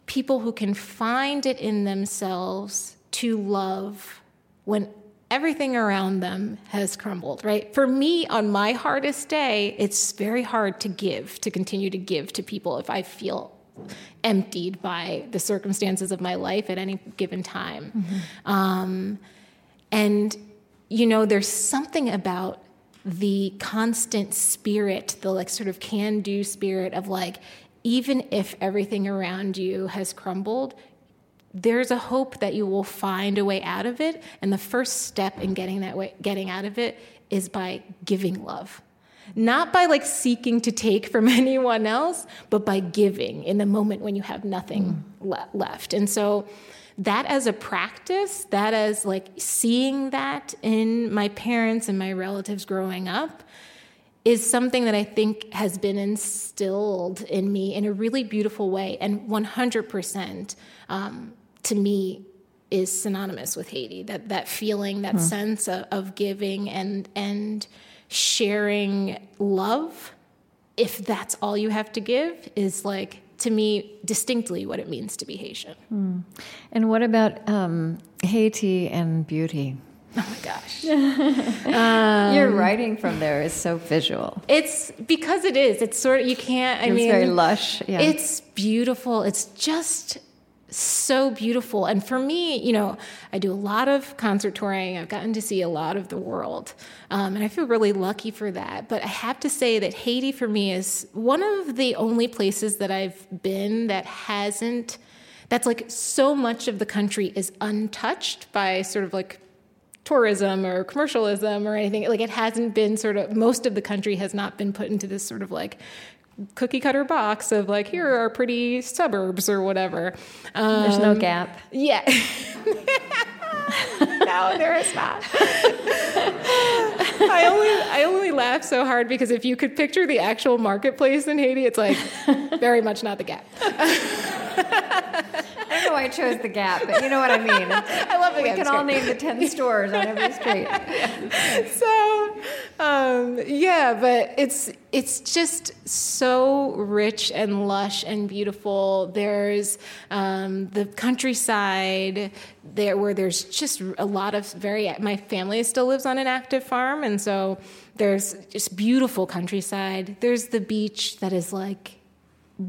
people who can find it in themselves to love when everything around them has crumbled, right? For me, on my hardest day, it's very hard to give, to continue to give to people if I feel emptied by the circumstances of my life at any given time. Um, and, you know, there's something about the constant spirit, the like sort of can do spirit of like, even if everything around you has crumbled, there's a hope that you will find a way out of it. And the first step in getting that way, getting out of it is by giving love. Not by like seeking to take from anyone else, but by giving in the moment when you have nothing le- left. And so, that as a practice, that as like seeing that in my parents and my relatives growing up, is something that I think has been instilled in me in a really beautiful way, and 100% um, to me is synonymous with Haiti. That that feeling, that hmm. sense of, of giving and and sharing love, if that's all you have to give, is like to me distinctly what it means to be Haitian. Hmm. And what about um, Haiti and beauty? Oh my gosh. Um, Your writing from there is so visual. It's because it is. It's sort of you can't. I It's mean, it's very lush. Yeah. It's beautiful. It's just so beautiful. And for me, you know, I do a lot of concert touring. I've gotten to see a lot of the world. Um, and I feel really lucky for that. But I have to say that Haiti for me is one of the only places that I've been that hasn't, that's like so much of the country is untouched by sort of like tourism or commercialism or anything. Like it hasn't been sort of most of the country has not been put into this sort of like cookie cutter box of like here are pretty suburbs or whatever. Um, There's no gap. Yeah. no, there is not. I only I only laugh so hard because if you could picture the actual marketplace in Haiti, it's like very much not the gap. I don't know why I chose the gap, but you know what I mean. I love the We gap. can all name the 10 stores on every street. so um, yeah but it's it's just so rich and lush and beautiful there's um, the countryside there where there's just a lot of very my family still lives on an active farm and so there's just beautiful countryside there's the beach that is like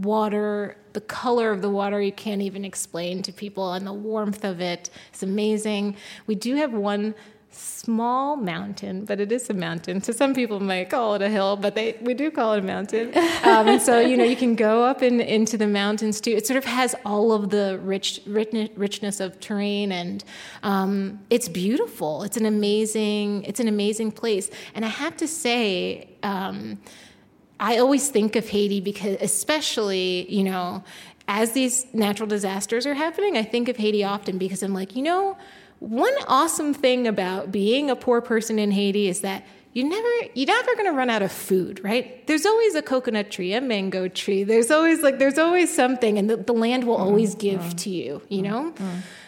water, the color of the water you can't even explain to people, and the warmth of it is amazing. We do have one small mountain, but it is a mountain. So some people might call it a hill, but they we do call it a mountain. Um, and so you know you can go up in, into the mountains too. It sort of has all of the rich, rich richness of terrain, and um, it's beautiful. It's an amazing it's an amazing place. And I have to say. Um, I always think of Haiti because, especially, you know, as these natural disasters are happening, I think of Haiti often because I'm like, you know, one awesome thing about being a poor person in Haiti is that you never you're never going to run out of food right? There's always a coconut tree a mango tree. There's always like there's always something and the, the land will mm, always give mm, to you you mm, know?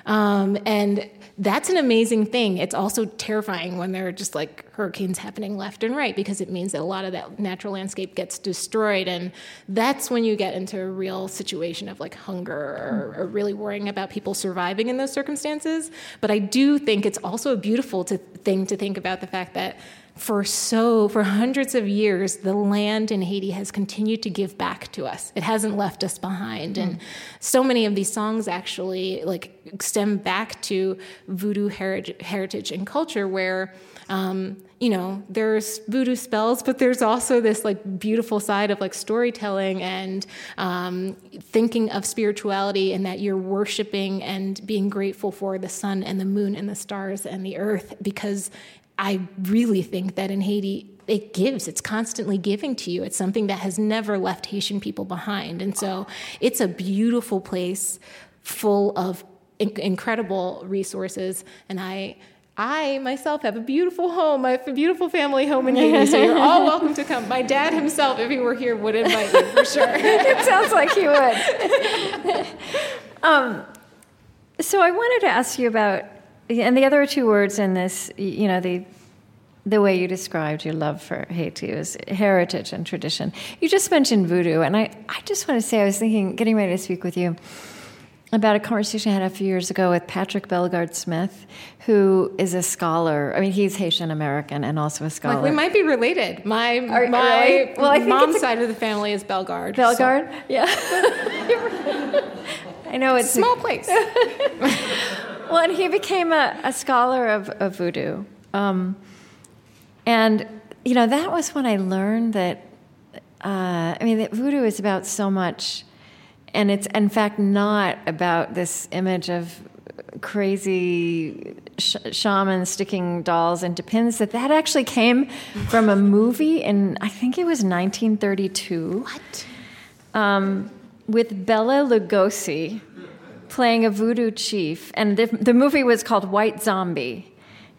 um, and that's an amazing thing. It's also terrifying when there are just like hurricanes happening left and right because it means that a lot of that natural landscape gets destroyed. And that's when you get into a real situation of like hunger or, or really worrying about people surviving in those circumstances. But i do think it's also a beautiful to, thing to think about the fact that for so for hundreds of years the land in haiti has continued to give back to us. It hasn't left us behind. And so many of these songs actually like stem back to voodoo heritage, heritage and culture where um, you know there's voodoo spells but there's also this like beautiful side of like storytelling and um, thinking of spirituality and that you're worshiping and being grateful for the sun and the moon and the stars and the earth because I really think that in Haiti, it gives. It's constantly giving to you. It's something that has never left Haitian people behind. And so it's a beautiful place full of in- incredible resources. And I. I myself have a beautiful home. I have a beautiful family home in Haiti, so you're all welcome to come. My dad himself, if he were here, would invite you for sure. it sounds like he would. um, so I wanted to ask you about and the other two words in this, you know, the the way you described your love for Haiti was heritage and tradition. You just mentioned voodoo, and I, I just want to say I was thinking, getting ready to speak with you about a conversation I had a few years ago with Patrick Bellegarde Smith, who is a scholar. I mean, he's Haitian American and also a scholar. Like we might be related. My Are- my really? Well, I think mom's a- side of the family is Bellegarde. Bellegarde? Yeah. I know so- it's small place. Well, and he became a, a scholar of, of voodoo. Um, and, you know, that was when I learned that, uh, I mean, that voodoo is about so much, and it's, in fact, not about this image of crazy sh- shamans sticking dolls into pins, that that actually came from a movie in, I think it was 1932. What? Um, with Bela Lugosi playing a voodoo chief, and the, the movie was called White Zombie.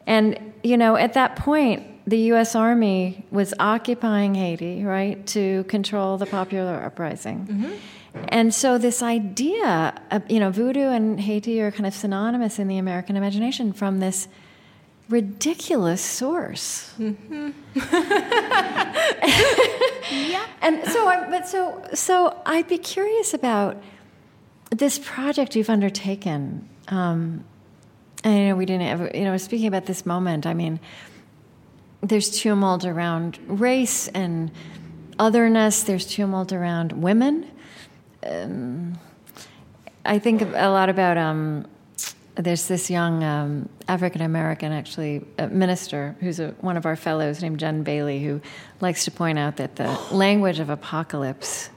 And, you know, at that point, the U.S. Army was occupying Haiti, right, to control the popular uprising. Mm-hmm. And so, this idea of, you know, voodoo and Haiti are kind of synonymous in the American imagination from this ridiculous source. Mm-hmm. Yeah. And so, I, but so, so I'd be curious about this project you've undertaken. Um, and you know, we didn't ever, you know, speaking about this moment, I mean, there's tumult around race and otherness, there's tumult around women. Um, I think a lot about, um, there's this young um, African American, actually, minister who's a, one of our fellows named Jen Bailey, who likes to point out that the language of apocalypse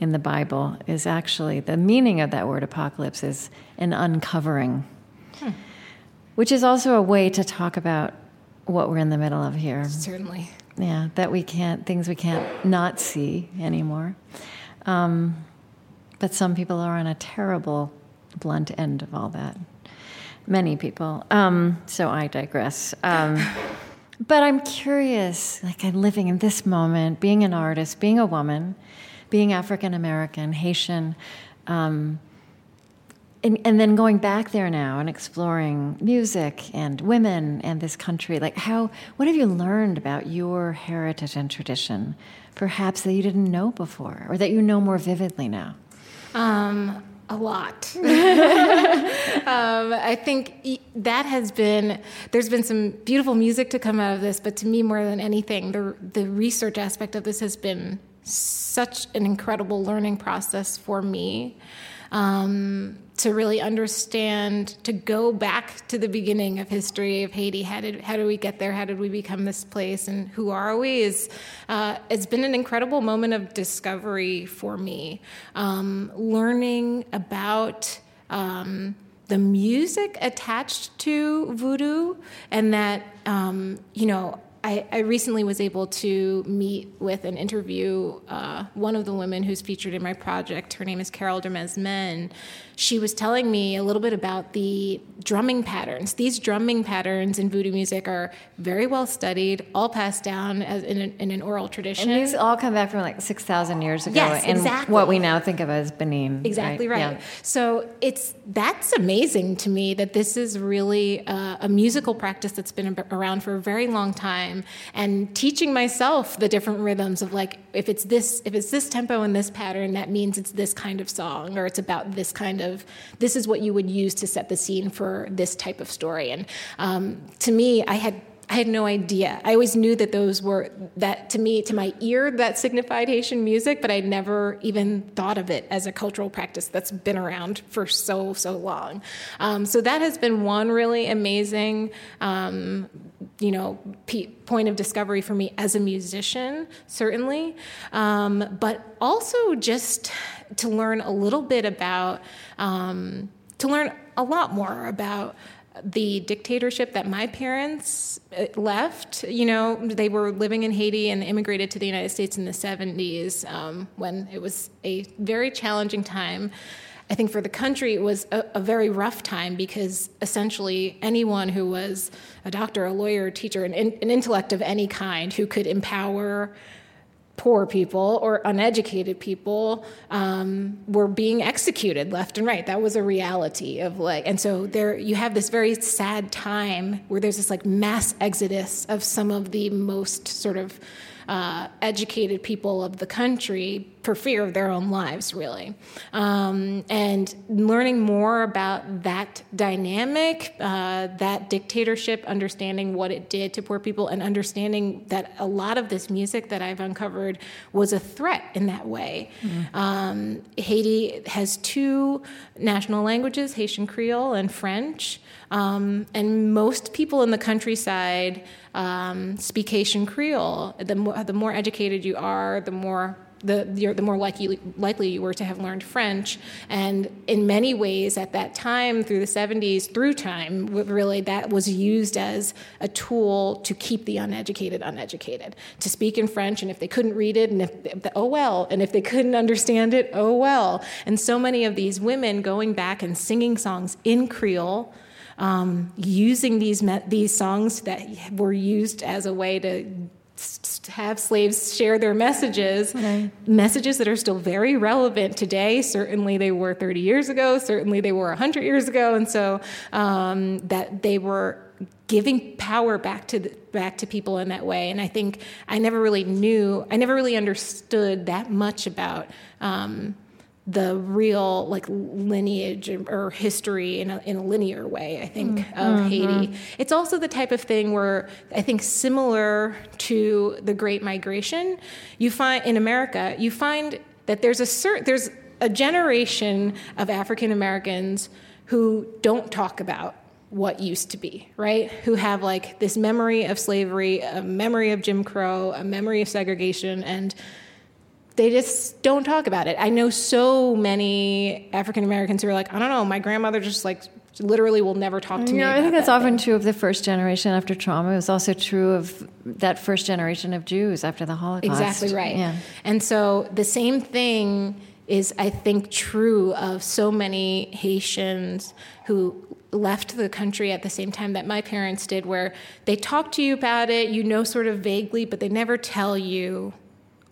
in the Bible is actually the meaning of that word apocalypse is an uncovering, which is also a way to talk about what we're in the middle of here. Certainly. Yeah, that we can't, things we can't not see anymore. Um, but some people are on a terrible blunt end of all that. Many people. Um, so I digress. Um, but I'm curious, like I'm living in this moment, being an artist, being a woman, being African American, Haitian, um, and, and then going back there now and exploring music and women and this country. Like, how, what have you learned about your heritage and tradition, perhaps that you didn't know before or that you know more vividly now? Um, a lot. um, I think that has been. There's been some beautiful music to come out of this, but to me, more than anything, the the research aspect of this has been such an incredible learning process for me. Um, to really understand, to go back to the beginning of history of Haiti. How did how did we get there? How did we become this place? And who are we? Is uh, it's been an incredible moment of discovery for me, um, learning about. Um, the music attached to voodoo, and that um, you know, I, I recently was able to meet with and interview uh, one of the women who's featured in my project. Her name is Carole Demesmin. She was telling me a little bit about the drumming patterns. These drumming patterns in voodoo music are very well studied, all passed down as in, an in an oral tradition. And these all come back from like 6,000 years ago Yes, in exactly. what we now think of as Benin. Exactly right. Yeah. So it's that's amazing to me that this is really a, a musical practice that's been around for a very long time, and teaching myself the different rhythms of like if it's this if it's this tempo and this pattern, that means it's this kind of song or it's about this kind of this is what you would use to set the scene for this type of story. And um, to me, I had I had no idea. I always knew that those were that to me, to my ear, that signified Haitian music, but I never even thought of it as a cultural practice that's been around for so so long. Um, so that has been one really amazing, um, you know, pe- point of discovery for me as a musician, certainly, um, but also just to learn a little bit about, um, to learn a lot more about the dictatorship that my parents uh, left. You know, they were living in Haiti and immigrated to the United States in the 70s um, when it was a very challenging time. I think for the country, it was a, a very rough time because essentially anyone who was a doctor, a lawyer, a teacher, an, an intellect of any kind who could empower poor people or uneducated people um, were being executed left and right. That was a reality of like, and so there you have this very sad time where there's this like mass exodus of some of the most sort of uh, educated people of the country for fear of their own lives, really. Um, and learning more about that dynamic, uh, that dictatorship, understanding what it did to poor people, and understanding that a lot of this music that I've uncovered was a threat in that way. Mm. Um, Haiti has two national languages Haitian Creole and French. Um, and most people in the countryside um, speak Haitian Creole. The more, the more educated you are, the more the, the more likely, likely you were to have learned French. And in many ways, at that time, through the 70s, through time, really that was used as a tool to keep the uneducated uneducated, to speak in French. And if they couldn't read it, and if, oh well. And if they couldn't understand it, oh well. And so many of these women going back and singing songs in Creole um, using these me- these songs that were used as a way to have slaves share their messages, right. messages that are still very relevant today. Certainly, they were 30 years ago. Certainly, they were 100 years ago, and so um, that they were giving power back to the, back to people in that way. And I think I never really knew, I never really understood that much about. Um, the real like lineage or history in a, in a linear way i think mm-hmm. of haiti it's also the type of thing where i think similar to the great migration you find in america you find that there's a certain there's a generation of african americans who don't talk about what used to be, right? Who have like this memory of slavery, a memory of Jim Crow, a memory of segregation, and they just don't talk about it. I know so many African Americans who are like, I don't know, my grandmother just like literally will never talk to me. I think that's that often thing. true of the first generation after trauma. It was also true of that first generation of Jews after the Holocaust. Exactly right. Yeah. And so the same thing is, I think, true of so many Haitians who left the country at the same time that my parents did, where they talk to you about it, you know, sort of vaguely, but they never tell you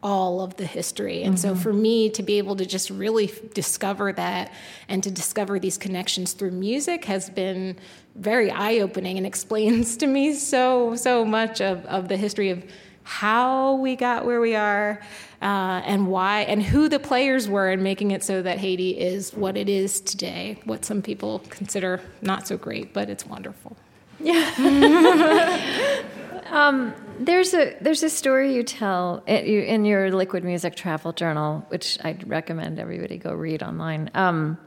all of the history. And mm-hmm. so for me to be able to just really discover that and to discover these connections through music has been very eye opening and explains to me so, so much of, of the history of how we got where we are uh, and why and who the players were in making it so that Haiti is what it is today, what some people consider not so great, but it's wonderful. Yeah. um, there's a there's a story you tell in your Liquid Music Travel Journal, which I'd recommend everybody go read online. Um,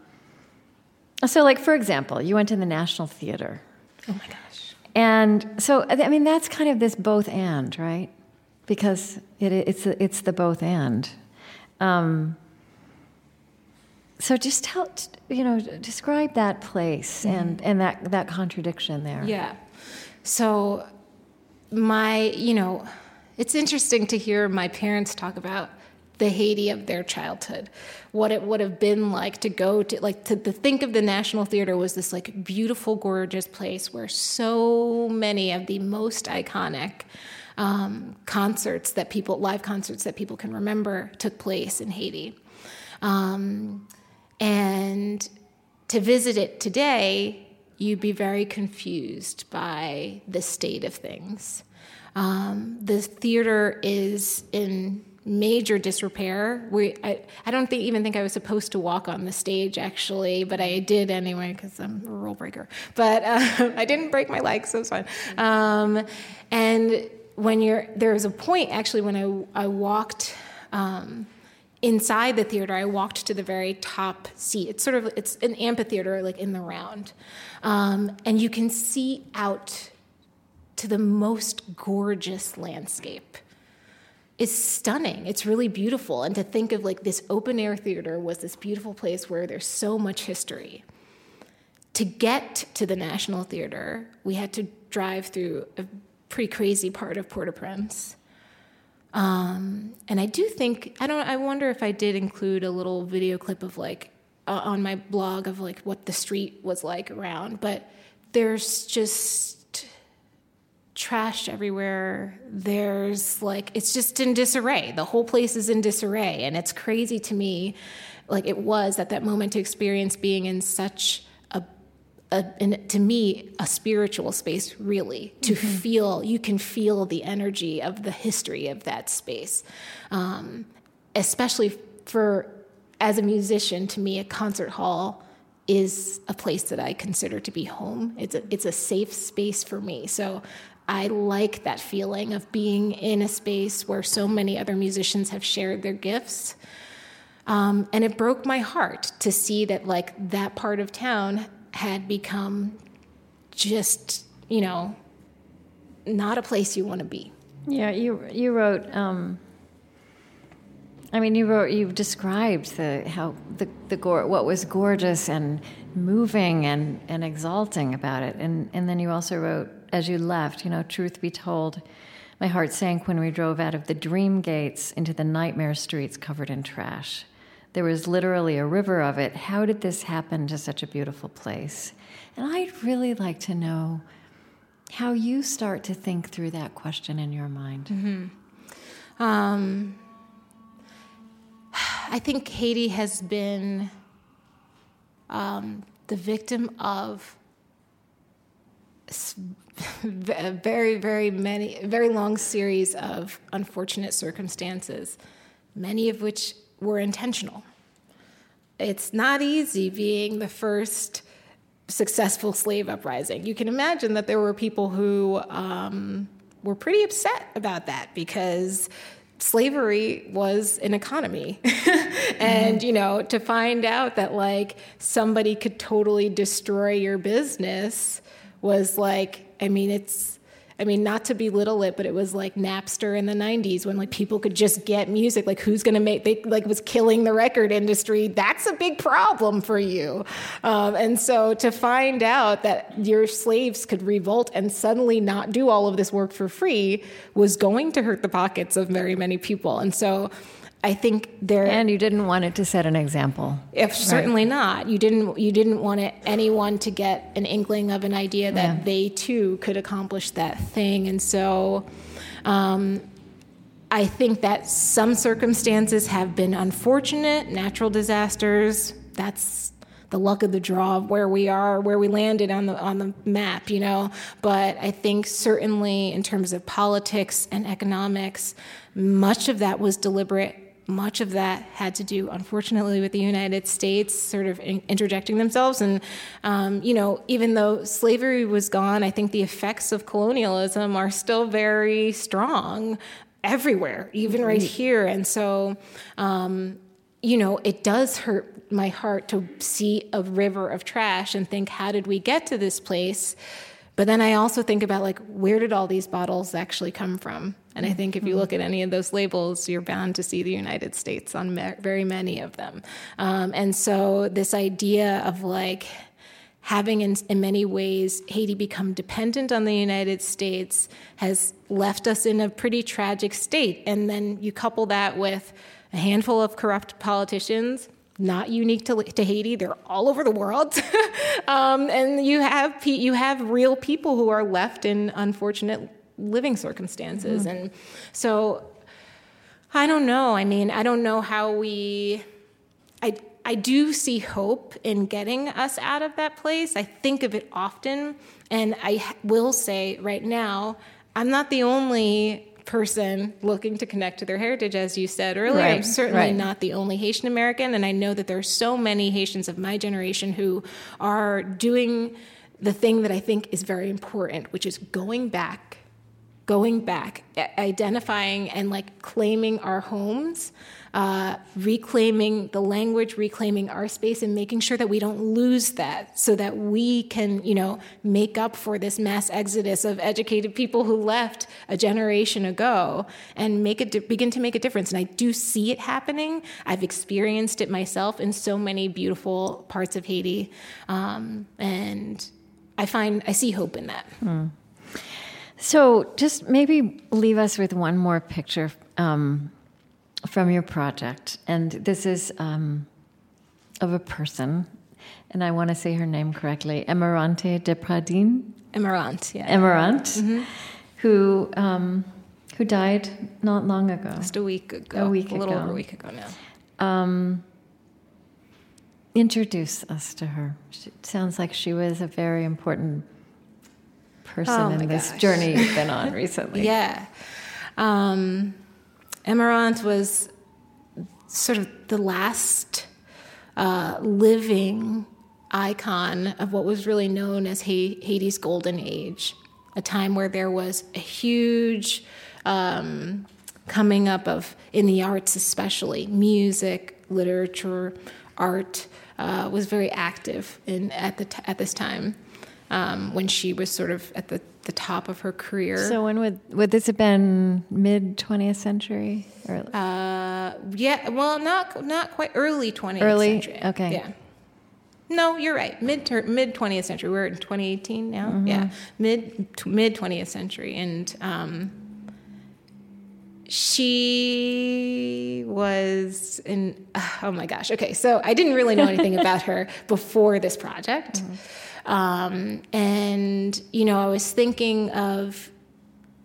so, like for example, you went to the National Theater. Oh my gosh! And so, I mean, that's kind of this both and, right? Because it, it's it's the both and. Um, so just tell you know describe that place mm-hmm. and and that that contradiction there. Yeah. So my, you know, it's interesting to hear my parents talk about the Haiti of their childhood, what it would have been like to go to, like, to, to think of the National Theater was this, like, beautiful, gorgeous place where so many of the most iconic um, concerts that people, live concerts that people can remember, took place in Haiti. Um, and to visit it today, you'd be very confused by the state of things. Um, the theater is in major disrepair. We, I, I don't think, even think I was supposed to walk on the stage actually, but I did anyway because I'm a rule breaker. But uh, I didn't break my leg, so it's fine. Um, and when you're there was a point actually when I I walked. Um, inside the theater i walked to the very top seat. It's sort of it's an amphitheater like in the round. Um, and you can see out to the most gorgeous landscape. Is stunning. It's really beautiful. And to think of like this open air theater was this beautiful place where there's so much history. To get to the national theater we had to drive through a pretty crazy part of port-au-prince um, and I do think I don't. I wonder if I did include a little video clip of like uh, on my blog of like what the street was like around. But there's just trash everywhere. There's like, it's just in disarray. The whole place is in disarray. And it's crazy to me, like it was at that moment to experience being in such a, a in, to me, a spiritual space, really, to mm-hmm. feel, you can feel the energy of the history of that space. Um, especially for, as a musician, to me, a concert hall is a place that I consider to be home. It's a, it's a safe space for me. So I like that feeling of being in a space where so many other musicians have shared their gifts. Um, and it broke my heart to see that, like, that part of town had become just, you know, not a place you want to be. Yeah, you you wrote. Um, I mean, you wrote. You described the how the the what was gorgeous and moving and and exalting about it, and and then you also wrote as you left, you know, truth be told, my heart sank when we drove out of the dream gates into the nightmare streets covered in trash. There was literally a river of it. How did this happen to such a beautiful place? And I'd really like to know how you start to think through that question in your mind. Mm-hmm. Um, I think Haiti has been um, the victim of very, very many, very long series of unfortunate circumstances, many of which were intentional. It's not easy being the first successful slave uprising. You can imagine that there were people who um, were pretty upset about that because slavery was an economy and mm-hmm. you know to find out that like somebody could totally destroy your business was like, I mean, it's, I mean, not to belittle it, but it was like Napster in the 90s when like people could just get music. Like, who's going to make, they like was killing the record industry. That's a big problem for you. Um, and so to find out that your slaves could revolt and suddenly not do all of this work for free was going to hurt the pockets of very many people. And so, I think there and you didn't want it to set an example. If certainly not, you didn't you didn't want it, anyone to get an inkling of an idea that yeah. they too could accomplish that thing, and so. Um, I think that some circumstances have been unfortunate, natural disasters. That's the luck of the draw of where we are, where we landed on the on the map, you know. But I think certainly in terms of politics and economics, much of that was deliberate much of that had to do, unfortunately, with the United States sort of in- interjecting themselves. And, um, you know, even though slavery was gone, I think the effects of colonialism are still very strong everywhere, even right here. And so, um, you know, it does hurt my heart to see a river of trash and think, how did we get to this place? But then I also think about like, where did all these bottles actually come from? And I think if you look at any of those labels, you're bound to see the United States on very many of them. Um, and so this idea of like having in, in many ways Haiti become dependent on the United States has left us in a pretty tragic state. And then you couple that with a handful of corrupt politicians not unique to, to Haiti. They're all over the world, um, and you have you have real people who are left in unfortunate living circumstances, mm-hmm. and so I don't know. I mean, I don't know how we. I I do see hope in getting us out of that place. I think of it often, and I will say right now, I'm not the only person looking to connect to their heritage, as you said earlier. Right, I'm certainly right. not the only Haitian American, and I know that there are so many Haitians of my generation who are doing the thing that I think is very important, which is going back, going back, identifying and like claiming our homes uh, reclaiming the language, reclaiming our space, and making sure that we don't lose that so that we can, you know, make up for this mass exodus of educated people who left a generation ago and make it begin to make a difference. And I do see it happening. I've experienced it myself in so many beautiful parts of Haiti. Um, and I find, I see hope in that. Hmm. So, just maybe leave us with one more picture um, from your project, and this is um, of a person, and I want to say her name correctly, Emerante de Pradines. Emerante, yeah. Emerante. Mm-hmm. who um, who died not long ago. Just a week ago. A week A little ago. over a week ago now. Um, introduce us to her. She, sounds like she was a very important person Oh in this gosh. journey you've been on recently. Yeah. Um, Emerante was sort of the last uh, living icon of what was really known as Ha- Haiti's golden age, a time where there was a huge um, coming up of, in the arts especially, music, literature, art, uh, was very active in, at, the t- at this time. Um, when she was sort of at the, the top of her career. So when would would this have been mid twentieth century or Uh, yeah, well, not not quite early 20th Early? century. Okay. Yeah. No, you're right. Mid mid 20th century. We're in 2018 now. Mm-hmm. Yeah, Mid mid 20th century, and um, she was in. Oh my gosh. Okay, so I didn't really know anything about her before this project, um, and you know, I was thinking of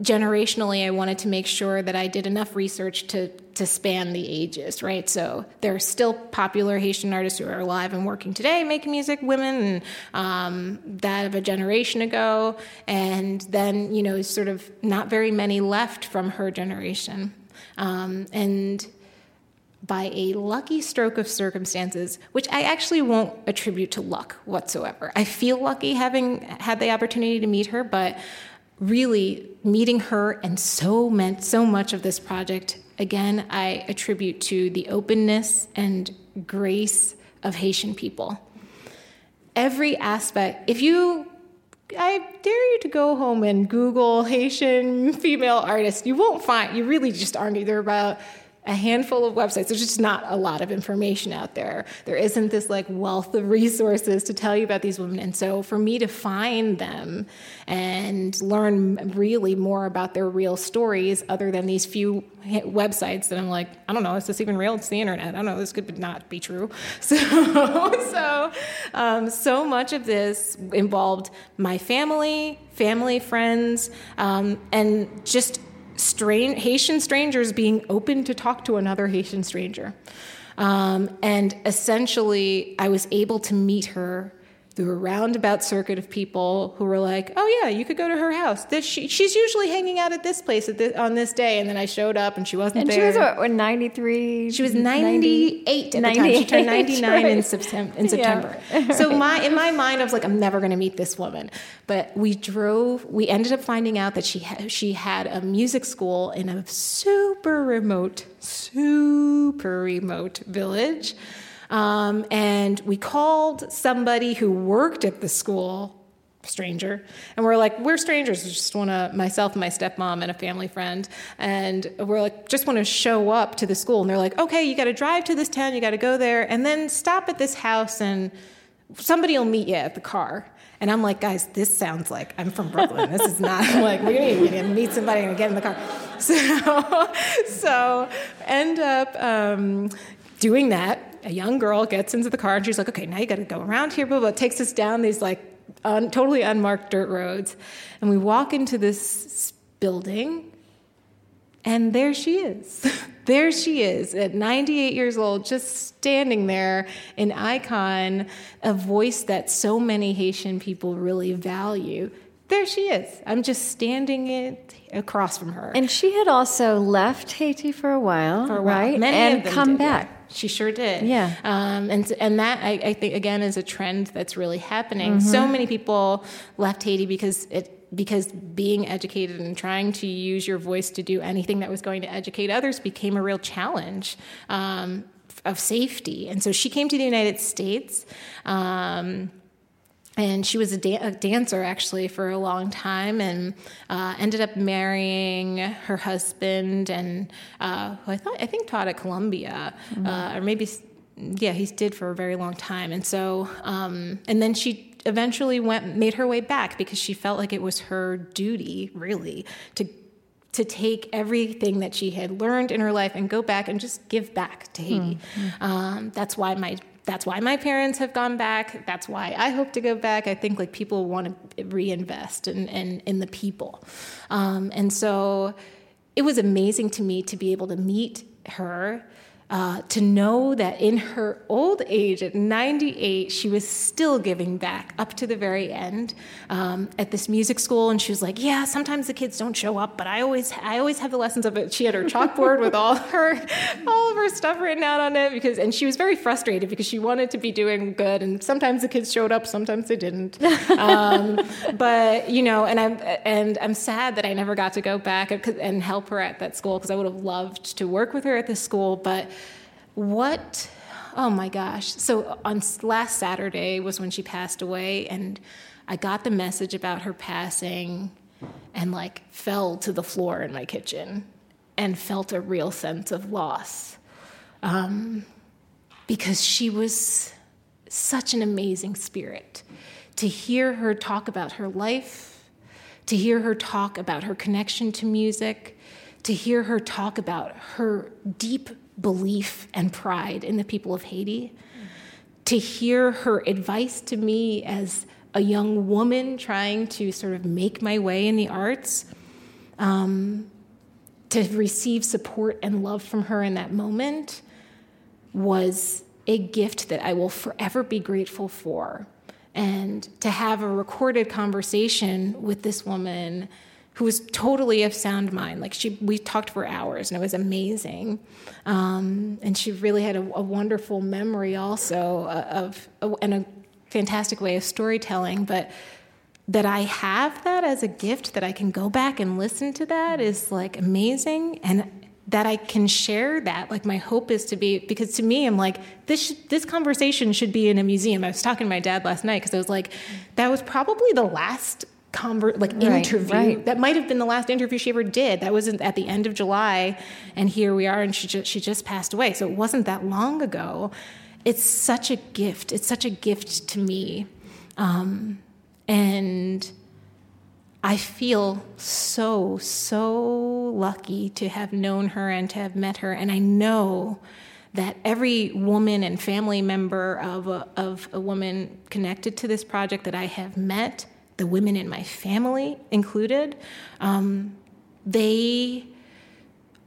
generationally i wanted to make sure that i did enough research to to span the ages right? So there are still popular haitian artists who are alive and working today making music women um, that of a generation ago. And then you know sort of not very many left from her generation. Um, and by a lucky stroke of circumstances, which I actually won't attribute to luck whatsoever. I feel lucky having had the opportunity to meet her, but really meeting her and so meant so much of this project again i attribute to the openness and grace of haitian people every aspect if you I dare you to go home and Google Haitian female artists. You won't find, you really just aren't. either about a handful of websites. There's just not a lot of information out there. There isn't this like wealth of resources to tell you about these women. And so for me to find them and learn really more about their real stories, other than these few websites that I'm like, I don't know, is this even real? It's the internet. I don't know, this could not be true. So, so, um, so much of this involved my family, family, friends, um, and just strange Haitian strangers being open to talk to another Haitian stranger. Um, and essentially, I was able to meet her through a roundabout circuit of people who were like, "Oh yeah, you could go to her house. This, she, she's usually hanging out at this place at this, on this day." And then I showed up, and she wasn't And she there. was what, what, 93? She was 98 at the time. She turned 98, 99 in right. September. In Yeah. September. So my in my mind, I was like, I'm never going to meet this woman. But we drove. We ended up finding out that she ha- she had a music school in a super remote, super remote village. Um, and we called somebody who worked at the school stranger and we're like we're strangers. We just want to myself my stepmom and a family friend. And we're like just want to show up to the school. And they're like okay you got to drive to this town. You got to go there and then stop at this house and somebody will meet you at the car. And i'm like guys this sounds like i'm from brooklyn. This is not like gonna, we're gonna meet somebody and get in the car. So so end up um, doing that a young girl gets into the car and she's like okay now you got to go around here blah blah takes us down these like un, totally unmarked dirt roads and we walk into this building and there she is. there she is at 98 years old, just standing there, an icon, a voice that so many Haitian people really value. There she is. I'm just standing it across from her. And she had also left Haiti for a while, for a while. right? Many and come did, back. She sure did. Yeah. Um, and and that I, I think again is a trend that's really happening. So many people left Haiti because it because being educated and trying to use your voice to do anything that was going to educate others became a real challenge. Um, of safety, and so she came to the United States, um, and she was a, da- a dancer actually for a long time and uh, ended up marrying her husband and uh, who I thought I think taught at Columbia uh, or maybe yeah he did for a very long time. And so um, and then she eventually went made her way back because she felt like it was her duty really to to take everything that she had learned in her life and go back and just give back to Haiti. Um, that's why my that's why my parents have gone back. That's why I hope to go back. I think like people want to reinvest in, in, in the people. Um, and so it was amazing to me to be able to meet her uh, to know that in her old age, at 98, she was still giving back up to the very end um, at this music school. And she was like, "Yeah, sometimes the kids don't show up, but I always, I always have the lessons of it." She had her chalkboard with all her, all of her stuff written out on it because, and she was very frustrated because she wanted to be doing good, and sometimes the kids showed up, sometimes they didn't. Um, but you know, and I'm, and I'm sad that I never got to go back and, and help her at that school because I would have loved to work with her at the school, but what oh my gosh. So on last saturday was when she passed away and i got the message about her passing and like fell to the floor in my kitchen and felt a real sense of loss. Um, because she was such an amazing spirit. To hear her talk about her life to hear her talk about her connection to music to hear her talk about her deep belief and pride in the people of Haiti. To hear her advice to me as a young woman trying to sort of make my way in the arts, um, to receive support and love from her in that moment was a gift that I will forever be grateful for. And to have a recorded conversation with this woman who was totally of sound mind. Like she, we talked for hours, and it was amazing. Um, and she really had a, a wonderful memory, also uh, of, uh, and a fantastic way of storytelling. But that I have that as a gift, that I can go back and listen to that is like amazing, and that I can share that. Like my hope is to be because to me, I'm like this. this conversation should be in a museum. I was talking to my dad last night because I was like, that was probably the last convert like right, interview. Right. that might have been the last interview she ever did. That was at the end of july and here we are and she just, she just passed away. So it wasn't that long ago. It's such a gift. It's such a gift to me. Um, and i feel so so lucky to have known her and to have met her. And i know that every woman and family member of a, of a woman connected to this project that I have met the women in my family included, um, they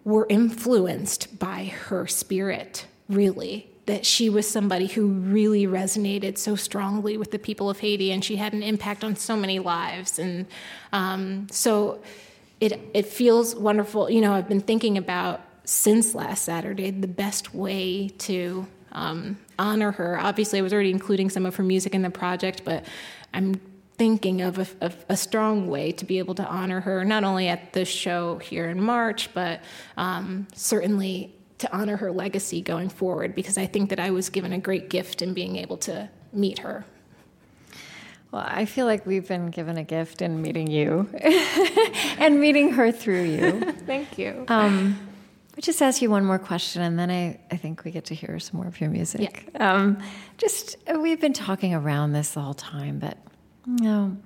were influenced by her spirit, really. That she was somebody who really resonated so strongly with the people of Haiti, and she had an impact on so many lives. And um, so it, it feels wonderful. You know, I've been thinking about since last Saturday the best way to um, honor her. Obviously, I was already including some of her music in the project, but I'm thinking of a, of a, strong way to be able to honor her, not only at this show here in March, but um, certainly to honor her legacy going forward, because I think that I was given a great gift in being able to meet her. Well, I feel like we've been given a gift in meeting you and meeting her through you. Thank you. Um, I just ask you one more question, and then I, I think we get to hear some more of your music. Yeah. Um, just, we've been talking around this the whole time, but you know,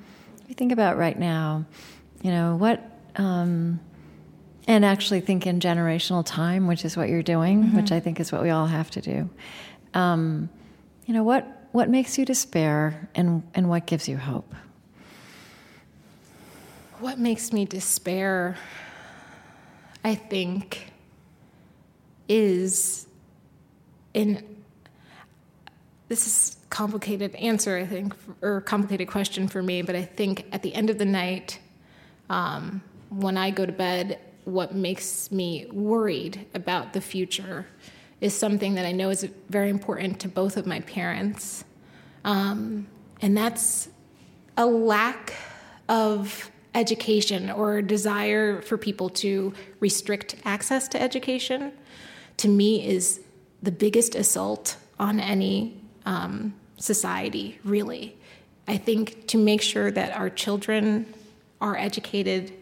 you think about right now, you know, what, um, and actually think in generational time, which is what you're doing, mm-hmm. which I think is what we all have to do. Um, you know, what, what makes you despair and, and what gives you hope? What makes me despair, I think, is in this is complicated answer, I think, or complicated question for me, but I think at the end of the night, um, when I go to bed, what makes me worried about the future is something that I know is very important to both of my parents. Um, and that's a lack of education or a desire for people to restrict access to education, to me, is the biggest assault on any um, society, really. I think to make sure that our children are educated,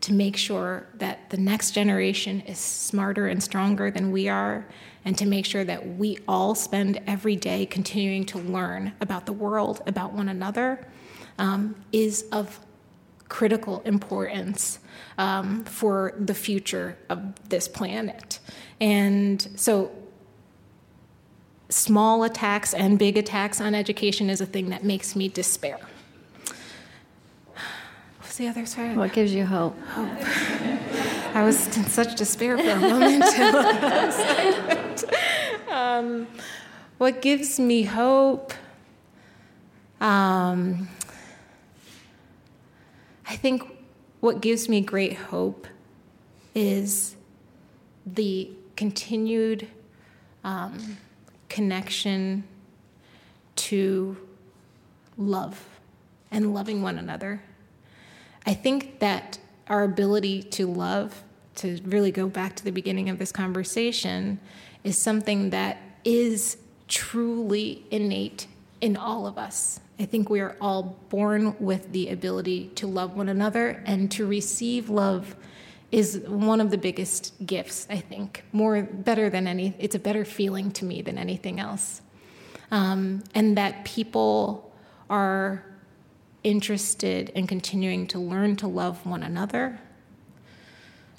to make sure that the next generation is smarter and stronger than we are, and to make sure that we all spend every day continuing to learn about the world, about one another, um, is of critical importance um, for the future of this planet. And so small attacks and big attacks on education is a thing that makes me despair. What's the other side? What gives you hope? Hope. I was in such despair for a moment. um, what gives me hope? Um, I think what gives me great hope is the continued um, connection to love and loving one another. I think that our ability to love, to really go back to the beginning of this conversation, is something that is truly innate in all of us. I think we are all born with the ability to love one another and to receive love is one of the biggest gifts, I think. More better than any, it's a better feeling to me than anything else. Um, and that people are interested in continuing to learn to love one another.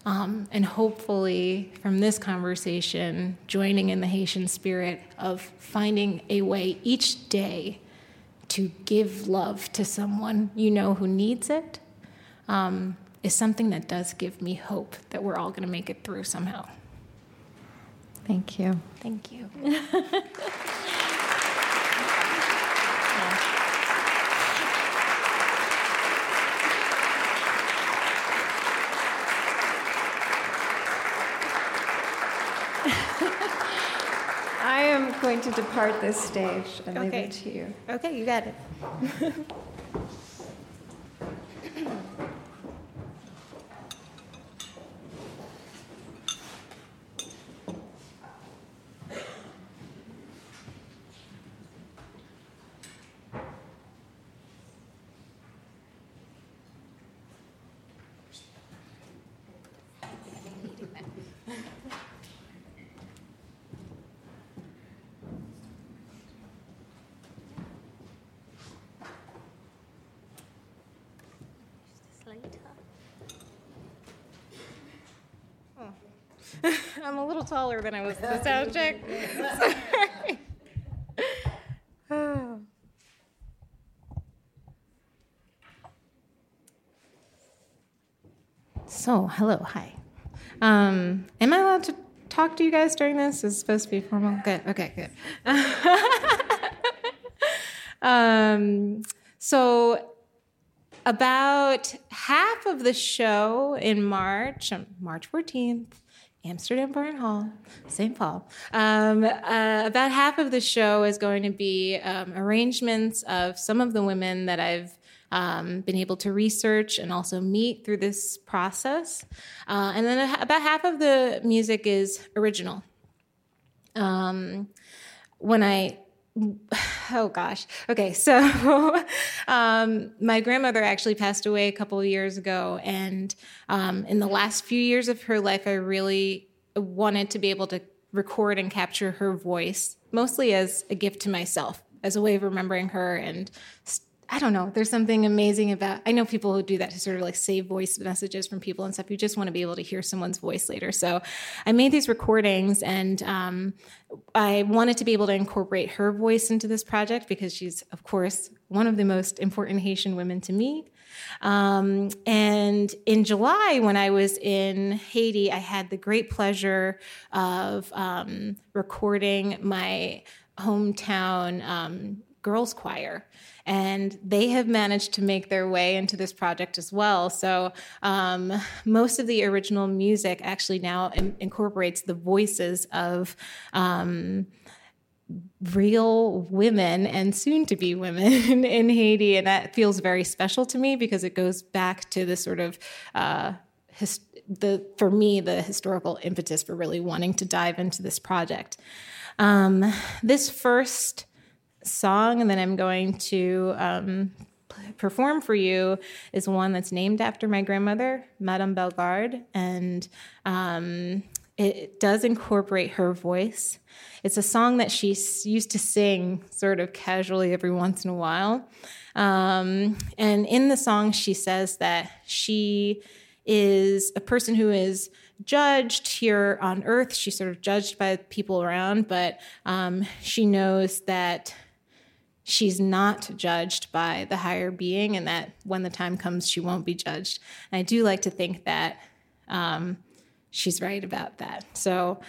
Um, and hopefully, from this conversation, joining in the Haitian spirit of finding a way each day to give love to someone you know who needs it um, is something that does give me hope that we're all going to make it through somehow. Thank you. Thank you. I am going to depart this stage and leave it to you. Okay, you got it. I'm a little taller than I was the sound check. So, hello, hi. Um, am I allowed to talk to you guys during this? Is supposed to be formal? Good. Okay, good. um, so, about half of the show in March, um, March 14th, Amsterdam Bar & Hall, St. Paul. Um, uh, about half of the show is going to be um, arrangements of some of the women that I've um, been able to research and also meet through this process. Uh, and then about half of the music is original. Um, when I oh gosh. Okay so um, my grandmother actually passed away a couple of years ago and um, in the last few years of her life i really wanted to be able to record and capture her voice mostly as a gift to myself as a way of remembering her and I don't know. There's something amazing about. I know people who do that to sort of like save voice messages from people and stuff. You just want to be able to hear someone's voice later. So I made these recordings, and um, I wanted to be able to incorporate her voice into this project because she's, of course, one of the most important Haitian women to me. Um, and in July, when I was in Haiti, I had the great pleasure of um, recording my hometown um, girls' choir and they have managed to make their way into this project as well. So um, most of the original music actually now in- incorporates the voices of. Um, real women and soon to be women in Haiti. And that feels very special to me because it goes back to the sort of, uh, his, the, for me, the historical impetus for really wanting to dive into this project. Um, this first song that I'm going to um, perform for you is one that's named after my grandmother, Madame Bellegarde, and um, it does incorporate her voice. It's a song that she used to sing sort of casually every once in a while. Um, and in the song, she says that she is a person who is judged here on earth. She's sort of judged by people around, but um, she knows that she's not judged by the higher being and that when the time comes, she won't be judged. And I do like to think that um, she's right about that. So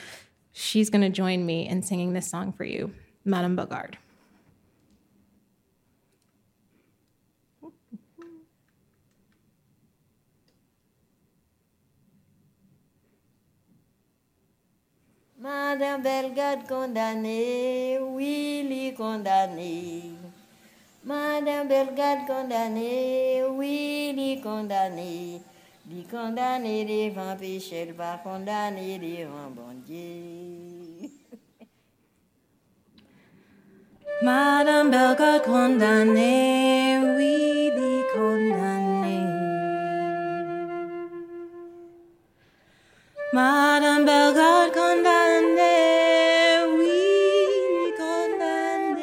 she's going to join me in singing this song for you, Madame Bellegarde. Madame Bellegarde condamnée, Willy condamné. Madame Bellegarde condamnée, Willy condamné. Lui condamné devant péché, elle va condamner devant bon. Madame Bellegarde condamnée, Willy condamné. Madame Bellegarde condamnée, oui, condamnée.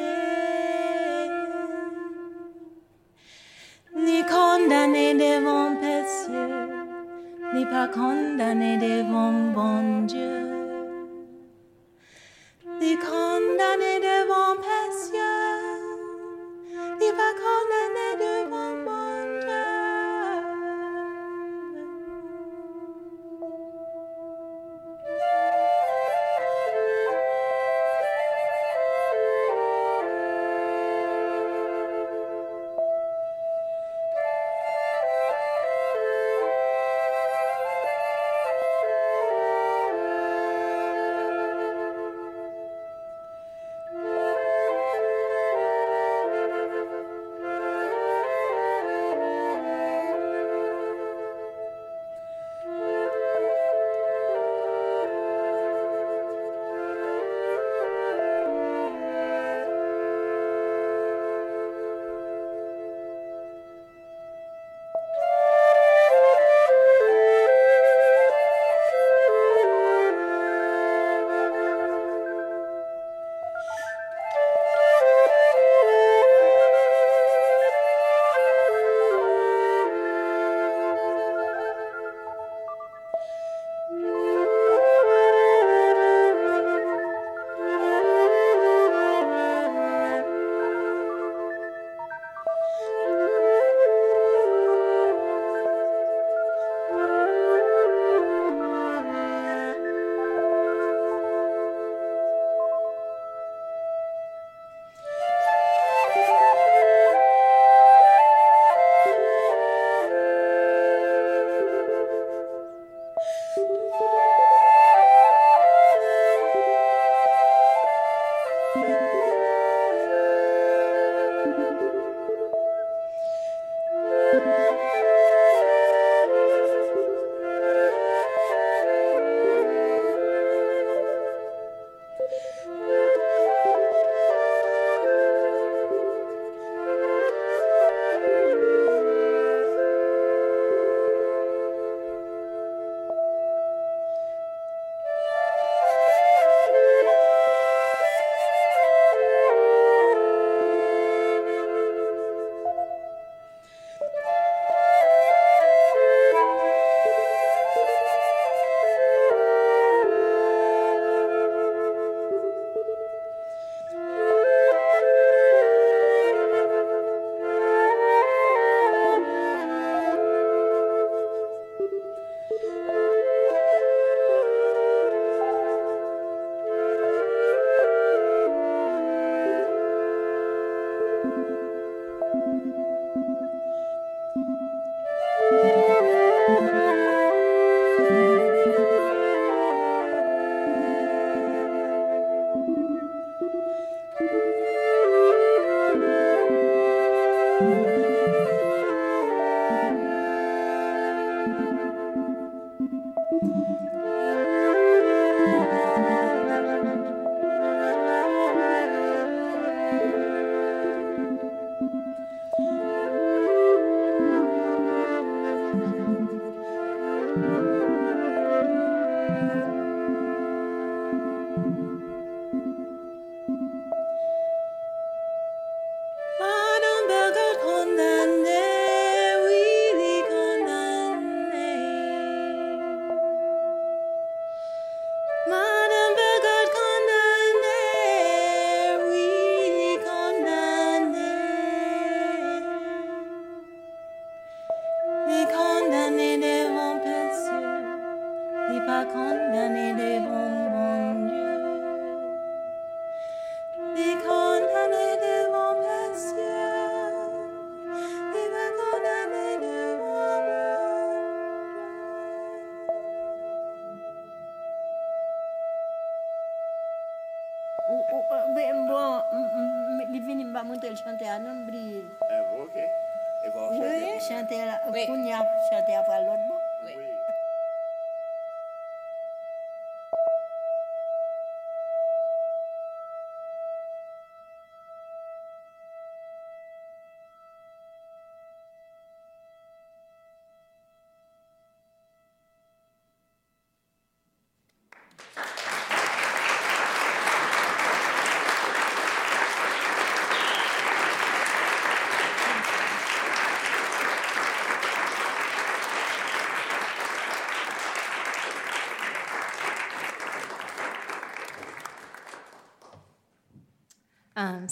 Ni condamné devant péché, ni pas condamné devant bon Dieu.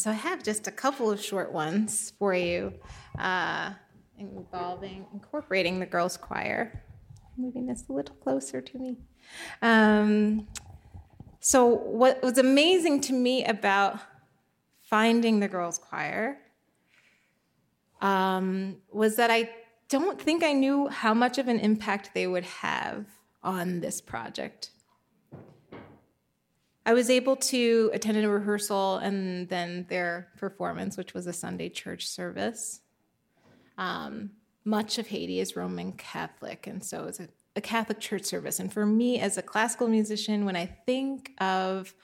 So I have just a couple of short ones for you, uh, involving incorporating the girls' choir. Moving this a little closer to me. Um, so what was amazing to me about finding the girls' choir um, was that I don't think I knew how much of an impact they would have on this project. I was able to attend a rehearsal and then their performance, which was a Sunday church service. Um, much of Haiti is Roman Catholic, and so it's a, a Catholic church service. And for me, as a classical musician, when I think of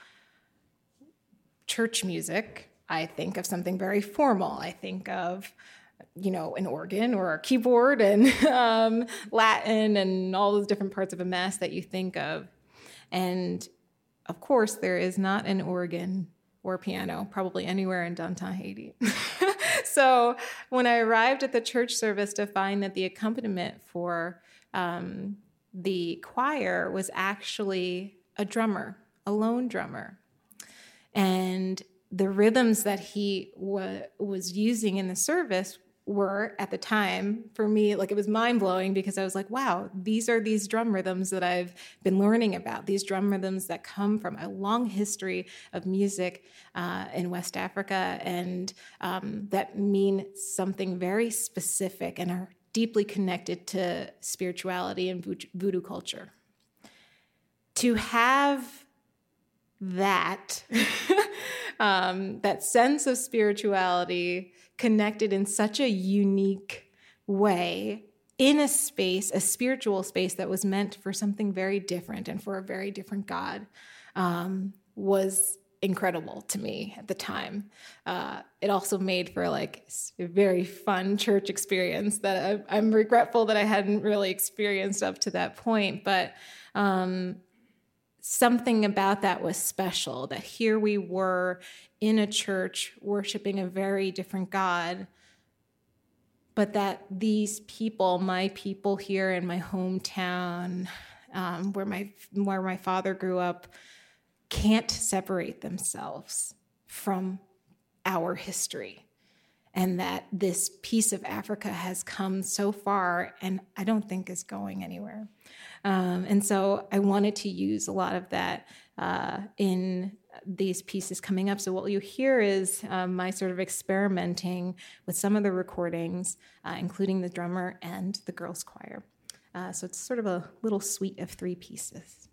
church music, I think of something very formal. I think of you know, an organ or a keyboard and um, Latin and all those different parts of a mass that you think of. And of course, there is not an organ or piano probably anywhere in Dantan Haiti. so when I arrived at the church service to find that the accompaniment for um, the choir was actually a drummer, a lone drummer. And the rhythms that he wa- was using in the service were at the time for me like it was mind blowing because I was like, wow, these are these drum rhythms that I've been learning about. These drum rhythms that come from a long history of music uh, in West Africa and um, that mean something very specific and are deeply connected to spirituality and voodoo- culture. To have that um, that sense of spirituality connected in such a unique way in a space, a spiritual space that was meant for something very different and for a very different God, um, was incredible to me at the time. Uh, it also made for like a very fun church experience that I, I'm regretful that I hadn't really experienced up to that point, but. Um, something about that was special that here we were in a church worshiping a very different God, but that these people, my people here in my hometown, um, where my where my father grew up, can't separate themselves from our history. And that this piece of Africa has come so far, and I don't think is going anywhere. Um, and so I wanted to use a lot of that uh, in these pieces coming up. So what you hear is um, my sort of experimenting with some of the recordings, uh, including the drummer and the girls' choir. Uh, so it's sort of a little suite of three pieces.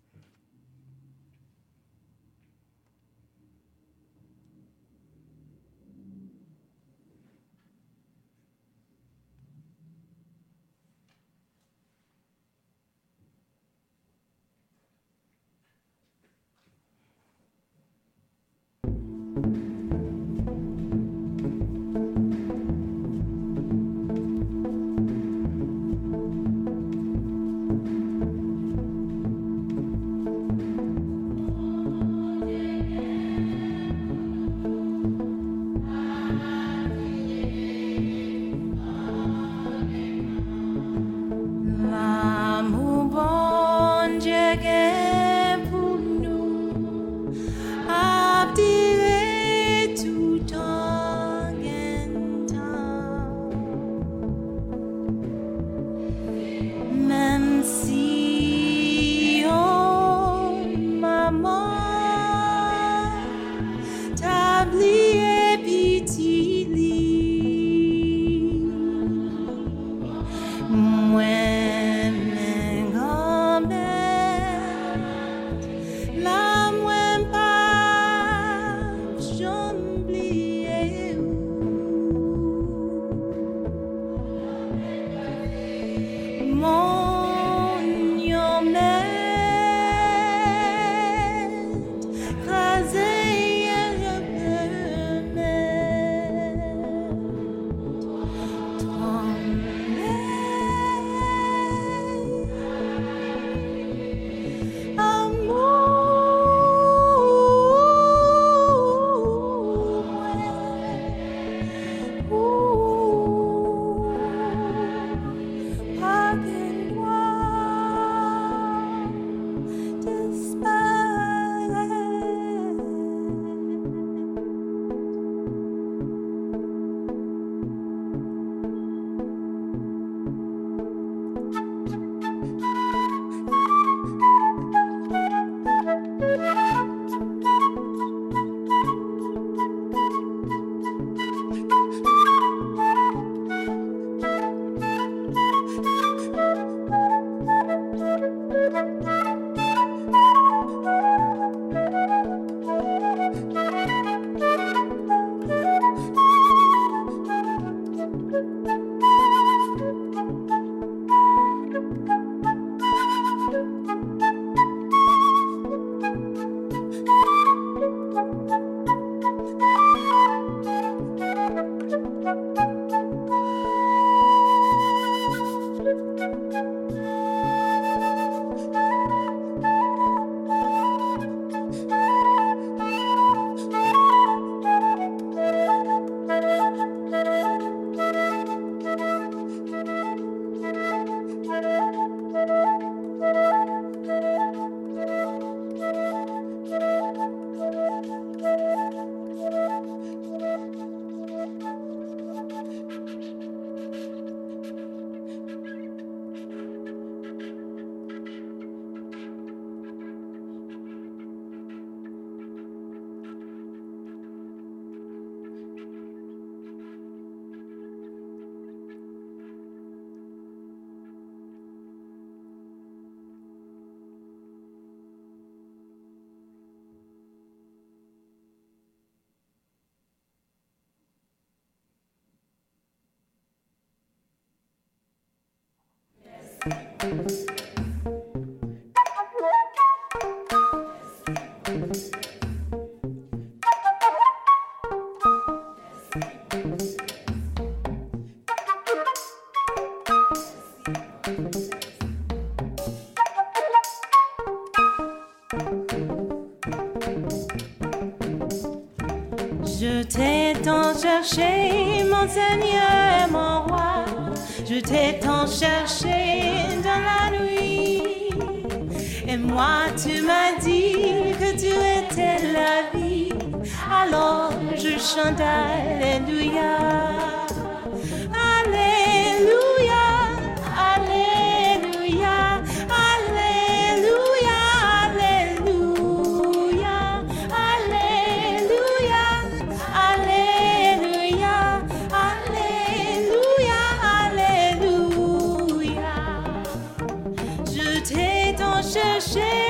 Mon Seigneur, mon roi. Je t'ai tant cherché dans la nuit. Et moi, tu m'as dit que tu étais la vie. Alors je chante Alléluia. Xexê.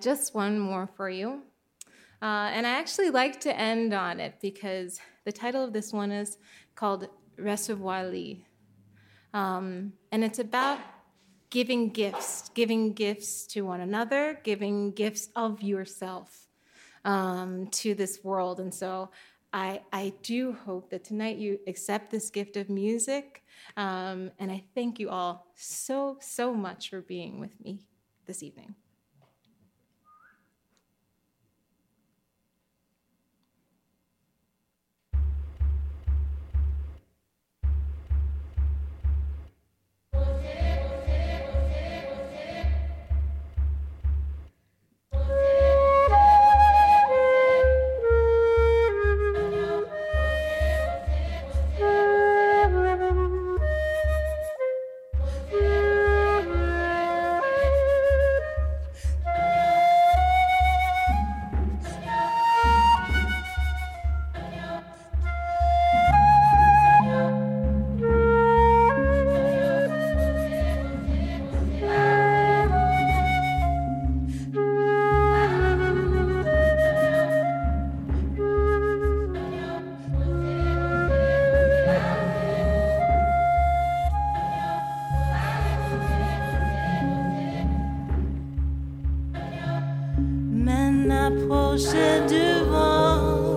Just one more for you. Uh, and I actually like to end on it because the title of this one is called Resevwa Li. Um, and it's about giving gifts, giving gifts to one another, giving gifts of yourself um, to this world. And so I, I do hope that tonight you accept this gift of music. Um, and I thank you all so, so much for being with me this evening. approchait du vent.